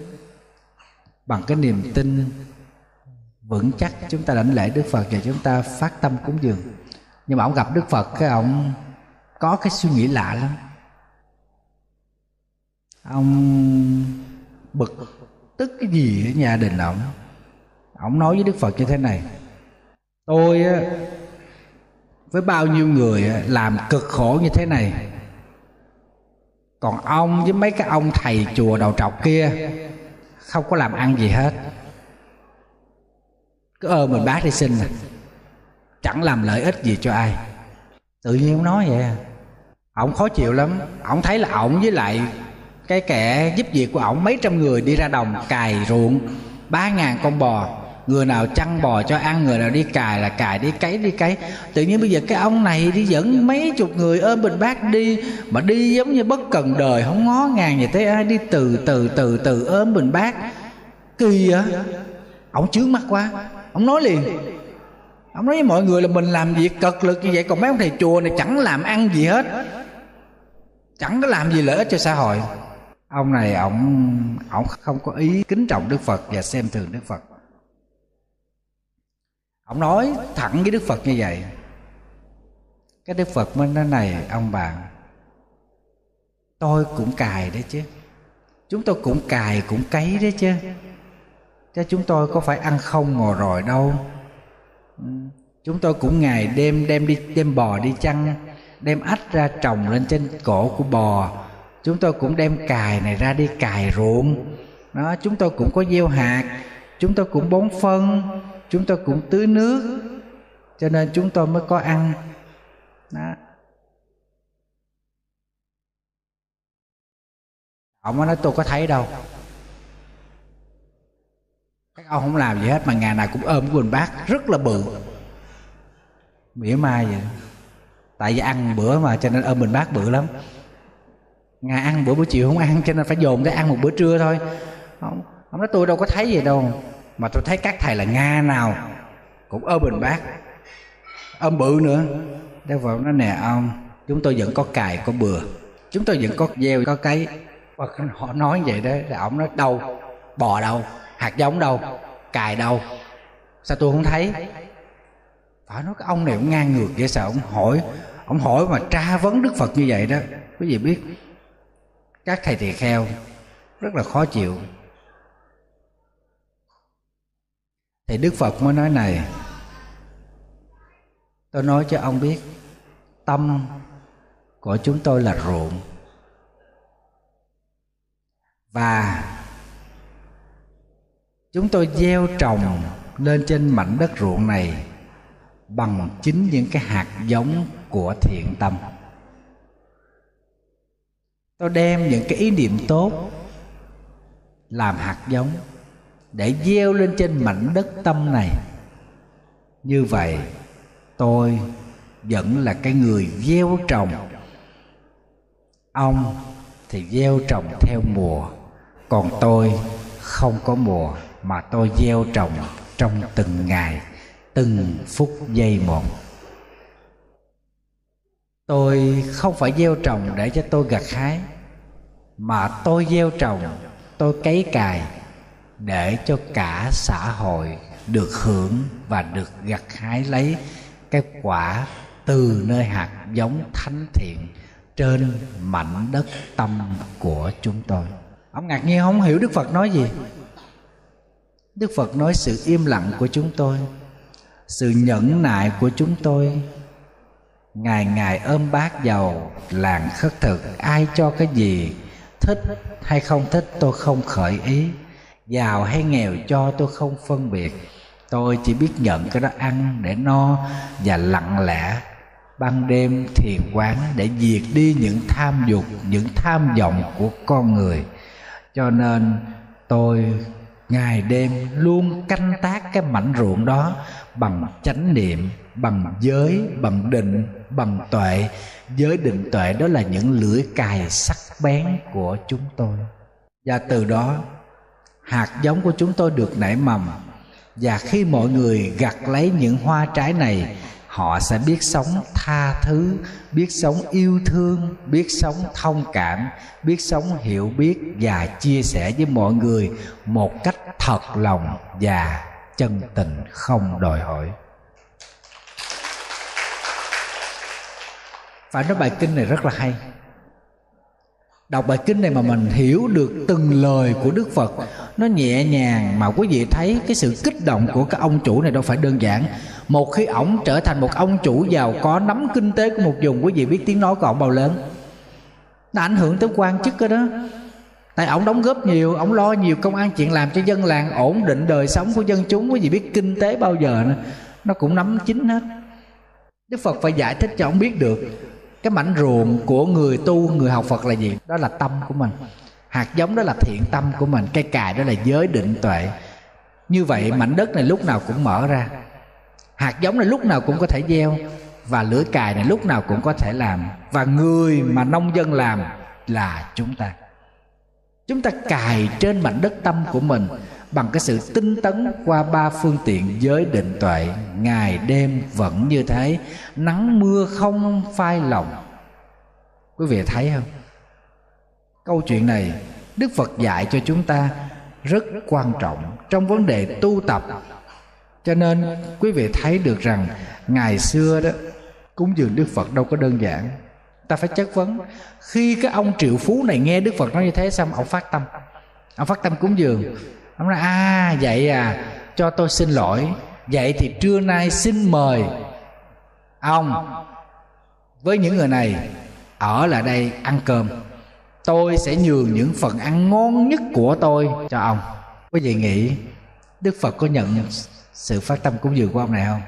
bằng cái niềm tin vững chắc chúng ta đảnh lễ đức phật và chúng ta phát tâm cúng dường. Nhưng mà ông gặp đức phật cái ông có cái suy nghĩ lạ lắm. Ông bực tức cái gì ở nhà đình ông? Ông nói với đức phật như thế này, tôi với bao nhiêu người làm cực khổ như thế này còn ông với mấy cái ông thầy chùa đầu trọc kia, không có làm ăn gì hết. Cứ ơ mình bác đi xin à. chẳng làm lợi ích gì cho ai. Tự nhiên ông nói vậy à. Ổng khó chịu lắm. Ổng thấy là ổng với lại cái kẻ giúp việc của ổng mấy trăm người đi ra đồng cài ruộng, ba ngàn con bò người nào chăn bò cho ăn, người nào đi cài là cài, đi cấy đi cấy. Tự nhiên bây giờ cái ông này đi dẫn mấy chục người ôm bình bát đi, mà đi giống như bất cần đời, không ngó ngàng gì tới ai, đi từ từ từ từ ôm bình bát kỳ á ông chướng mắt quá. Ông nói liền. Ông nói với mọi người là mình làm việc cật lực như vậy, còn mấy ông thầy chùa này chẳng làm ăn gì hết. Chẳng có làm gì lợi ích cho xã hội. Ông này, ông ông không có ý kính trọng đức phật và xem thường đức phật ông nói thẳng với đức phật như vậy. Cái đức phật mới nói, này, ông bạn, tôi cũng cài đấy chứ. Chúng tôi cũng cài cũng cấy đấy chứ. Chứ chúng tôi có phải ăn không ngồi rồi đâu. Chúng tôi cũng ngày đêm đem đi, đem bò đi chăn đem ách ra trồng lên trên cổ của bò. Chúng tôi cũng đem cài này ra đi cài ruộng. Đó, chúng tôi cũng có gieo hạt, chúng tôi cũng bón phân chúng tôi cũng tưới nước, cho nên chúng tôi mới có ăn. Đó. Ông nói tôi có thấy đâu. Các ông không làm gì hết mà ngày nào cũng ôm quần bác bát, rất là bự. Mỉa mai vậy. Tại vì ăn bữa mà, cho nên ôm mình bát bự lắm. Ngày ăn bữa buổi chiều không ăn, cho nên phải dồn để ăn một bữa trưa thôi. Ông ông nói, tôi đâu có thấy gì đâu mà tôi thấy các thầy là nga nào, cũng ôm bình bát ôm bự nữa. Đeo vào nó nè, ông. Chúng tôi vẫn có cài, có bừa. Chúng tôi vẫn có gieo, có cấy. Và họ nói vậy đó, là ông nói, đâu, bò đâu, hạt giống đâu, cài đâu. Sao tôi không thấy? Phải nói cái ông này cũng ngang ngược vậy, sao ông hỏi? Ông hỏi mà tra vấn đức phật như vậy đó. Quý vị biết, các thầy tỳ kheo rất là khó chịu. Thì đức phật mới nói này, tôi nói cho ông biết, tâm của chúng tôi là ruộng. Và chúng tôi gieo trồng lên trên mảnh đất ruộng này bằng chính những cái hạt giống của thiện tâm. Tôi đem những cái ý niệm tốt làm hạt giống để gieo lên trên mảnh đất tâm này. Như vậy, tôi vẫn là cái người gieo trồng. Ông thì gieo trồng theo mùa, còn tôi không có mùa mà tôi gieo trồng trong từng ngày, từng phút giây một. Tôi không phải gieo trồng để cho tôi gặt hái, mà tôi gieo trồng, tôi cấy cài để cho cả xã hội được hưởng và được gặt hái lấy cái quả từ nơi hạt giống thánh thiện trên mảnh đất tâm của chúng tôi. Ông ngạc nhiên không hiểu đức phật nói gì? Đức phật nói sự im lặng của chúng tôi, sự nhẫn nại của chúng tôi, ngày ngày ôm bát dầu làng khất thực, ai cho cái gì thích hay không thích tôi không khởi ý giàu hay nghèo cho tôi không phân biệt. Tôi chỉ biết nhận cái đó ăn để no và lặng lẽ. Ban đêm thiền quán để diệt đi những tham dục, những tham vọng của con người. Cho nên tôi ngày đêm luôn canh tác cái mảnh ruộng đó bằng chánh niệm, bằng giới, bằng định, bằng tuệ. Giới định tuệ đó là những lưỡi cài sắc bén của chúng tôi. Và từ đó hạt giống của chúng tôi được nảy mầm. Và khi mọi người gặt lấy những hoa trái này, họ sẽ biết sống tha thứ, biết sống yêu thương, biết sống thông cảm, biết sống hiểu biết và chia sẻ với mọi người một cách thật lòng và chân tình không đòi hỏi. Phải nói bài kinh này rất là hay. Đọc bài kinh này mà mình hiểu được từng lời của đức phật nó nhẹ nhàng, mà quý vị thấy cái sự kích động của các ông chủ này đâu phải đơn giản. Một khi ổng trở thành một ông chủ giàu có, nắm kinh tế của một vùng, quý vị biết tiếng nói của ổng bao lớn. Nó ảnh hưởng tới quan chức cơ đó. Tại ổng đóng góp nhiều, ổng lo nhiều công an chuyện làm cho dân làng ổn định đời sống của dân chúng, quý vị biết kinh tế bao giờ nữa. nó cũng nắm chính hết. Đức phật phải giải thích cho ổng biết được, cái mảnh ruộng của người tu, người học phật là gì? Đó là tâm của mình hạt giống đó là thiện tâm của mình cây cài đó là giới định tuệ. Như vậy, mảnh đất này lúc nào cũng mở ra. Hạt giống này lúc nào cũng có thể gieo, và lưỡi cài này lúc nào cũng có thể làm. Và người mà nông dân làm là chúng ta. Chúng ta cài trên mảnh đất tâm của mình bằng cái sự tinh tấn qua ba phương tiện giới định tuệ. Ngày đêm vẫn như thế, nắng mưa không phai lòng. Quý vị thấy không? Câu chuyện này đức phật dạy cho chúng ta rất quan trọng trong vấn đề tu tập. Cho nên, quý vị thấy được rằng ngày xưa đó, cúng dường đức phật đâu có đơn giản. Ta phải chất vấn, khi cái ông triệu phú này nghe đức phật nói như thế xong ông phát tâm? Ông phát tâm cúng dường. Ông nói à vậy à cho tôi xin lỗi. Vậy thì trưa nay xin mời ông với những người này ở lại đây ăn cơm tôi sẽ nhường những phần ăn ngon nhất của tôi cho ông. Quý vị nghĩ đức phật có nhận sự phát tâm cúng dường của ông này không?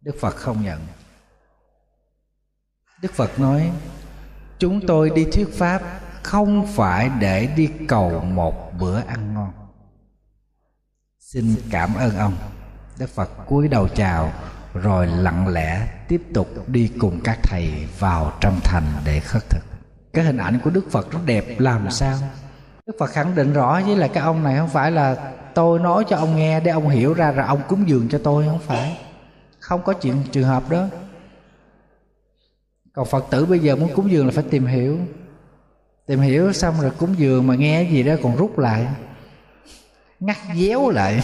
Đức phật không nhận. Đức phật nói, chúng tôi đi thuyết pháp không phải để đi cầu một bữa ăn ngon. Xin cảm ơn ông. Đức phật cúi đầu chào rồi lặng lẽ tiếp tục đi cùng các thầy vào trong thành để khất thực cái hình ảnh của đức phật rất đẹp làm sao? Đức phật khẳng định rõ với là cái ông này không phải là tôi nói cho ông nghe để ông hiểu ra rồi ông cúng dường cho tôi, không phải. Không có chuyện trường hợp đó. Còn phật tử bây giờ muốn cúng dường là phải tìm hiểu. Tìm hiểu xong rồi cúng dường mà nghe gì đó còn rút lại. Ngắt déo lại.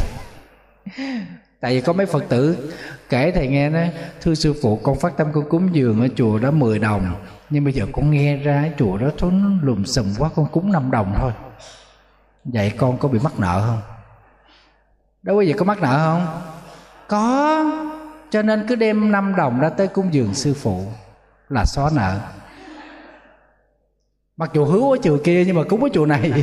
Tại vì có mấy phật tử, kể thầy nghe nói, thưa sư phụ, con phát tâm con cúng dường ở chùa đó 10 đồng nhưng bây giờ con nghe ra cái chùa đó thốn lùm xùm quá con cúng 5 đồng thôi. Vậy con có bị mắc nợ không? Đâu có gì có mắc nợ không? Có. Cho nên cứ đem 5 đồng ra tới cúng dường sư phụ là xóa nợ. Mặc dù hứa ở chùa kia nhưng mà cúng ở chùa này.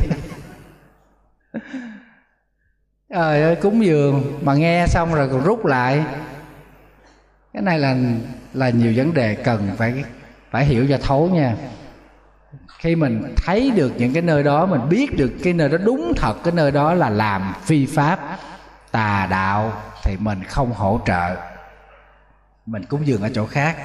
Trời ơi cúng dường mà nghe xong rồi còn rút lại. Cái này là là nhiều vấn đề cần phải phải hiểu cho thấu nha. Khi mình thấy được những cái nơi đó, mình biết được cái nơi đó đúng thật, cái nơi đó là làm phi pháp, tà đạo, thì mình không hỗ trợ. Mình cúng dường ở chỗ khác.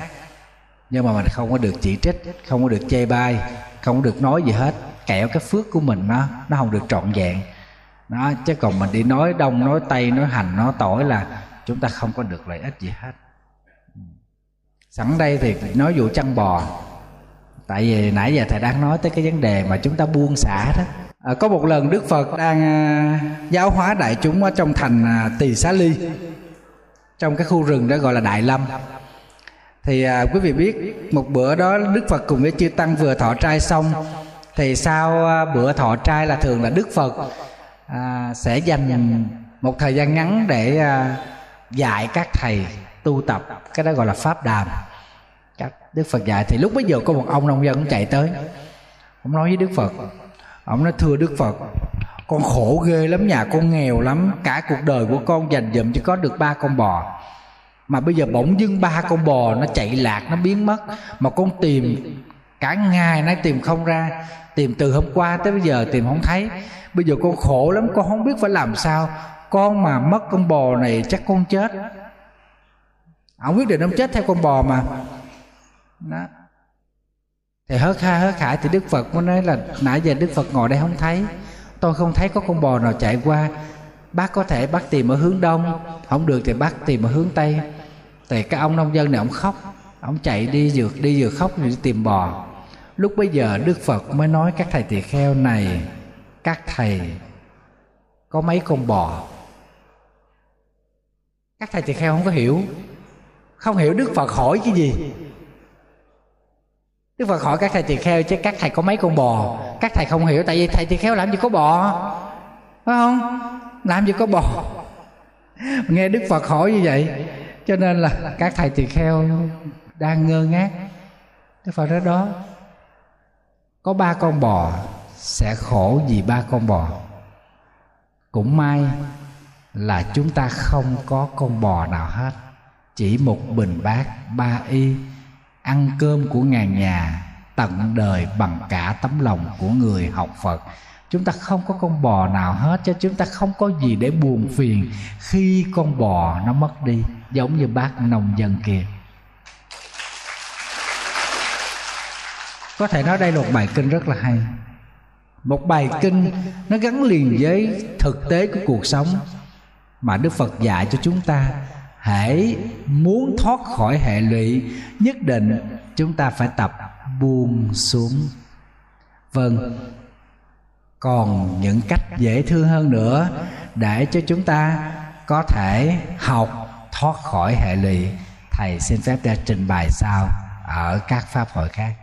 Nhưng mà mình không có được chỉ trích, không có được chê bai, không có được nói gì hết. Kẹo cái phước của mình nó nó không được trọn vẹn. Nó chứ còn mình đi nói đông, nói tây, nói hành, nói tỏi là chúng ta không có được lợi ích gì hết sẵn đây thì nói vụ chăn bò. Tại vì nãy giờ thầy đang nói tới cái vấn đề mà chúng ta buông xả đó. À, có một lần đức phật đang à, giáo hóa đại chúng ở trong thành à, tỳ xá ly. Trong cái khu rừng đó gọi là đại lâm. Thì à, quý vị biết một bữa đó đức phật cùng với chư tăng vừa thọ trai xong thì sau à, bữa thọ trai là thường là đức phật à, sẽ dành một thời gian ngắn để à, dạy các thầy tu tập, cái đó gọi là pháp đàm. Các đức phật dạy thì lúc bấy giờ có một ông nông dân chạy tới. Ông nói với đức phật, ông nói, thưa đức phật, con khổ ghê lắm nhà, con nghèo lắm. Cả cuộc đời của con dành dụm chỉ có được ba con bò. Mà bây giờ bỗng dưng ba con bò nó chạy lạc, nó biến mất. Mà con tìm, cả ngày nay tìm không ra. Tìm từ hôm qua tới bây giờ tìm không thấy. Bây giờ con khổ lắm, con không biết phải làm sao. Con mà mất con bò này chắc con chết ông quyết định ông chết theo con bò mà. Đó. Thì hớt ha, hớt hải thì đức phật mới nói là nãy giờ đức phật ngồi đây không thấy. Tôi không thấy có con bò nào chạy qua. Bác có thể bác tìm ở hướng đông. Không được thì bác tìm ở hướng tây. Thì cái ông nông dân này ông khóc. Ông chạy đi dược đi dược khóc đi tìm bò. Lúc bây giờ đức phật mới nói các thầy tỳ kheo này, các thầy, có mấy con bò? Các thầy tỳ kheo không có hiểu không hiểu đức phật hỏi cái gì. Đức phật hỏi các thầy tỳ kheo chứ các thầy có mấy con bò? Các thầy không hiểu, tại vì thầy tỳ kheo làm gì có bò? Phải không? Làm gì có bò? Nghe đức phật hỏi như vậy, cho nên là các thầy tỳ kheo đang ngơ ngác. Đức phật nói đó, có ba con bò, sẽ khổ vì ba con bò. Cũng may là chúng ta không có con bò nào hết chỉ một bình bát, ba y. Ăn cơm của ngàn nhà, tận đời bằng cả tấm lòng của người học phật. Chúng ta không có con bò nào hết cho chúng ta không có gì để buồn phiền khi con bò nó mất đi, giống như bác nông dân kia. Có thể nói đây là một bài kinh rất là hay. Một bài kinh nó gắn liền với thực tế của cuộc sống mà đức phật dạy cho chúng ta hãy muốn thoát khỏi hệ lụy, nhất định chúng ta phải tập buông xuống. Vâng còn những cách dễ thương hơn nữa để cho chúng ta có thể học thoát khỏi hệ lụy, thầy xin phép ra trình bày sau ở các pháp hội khác.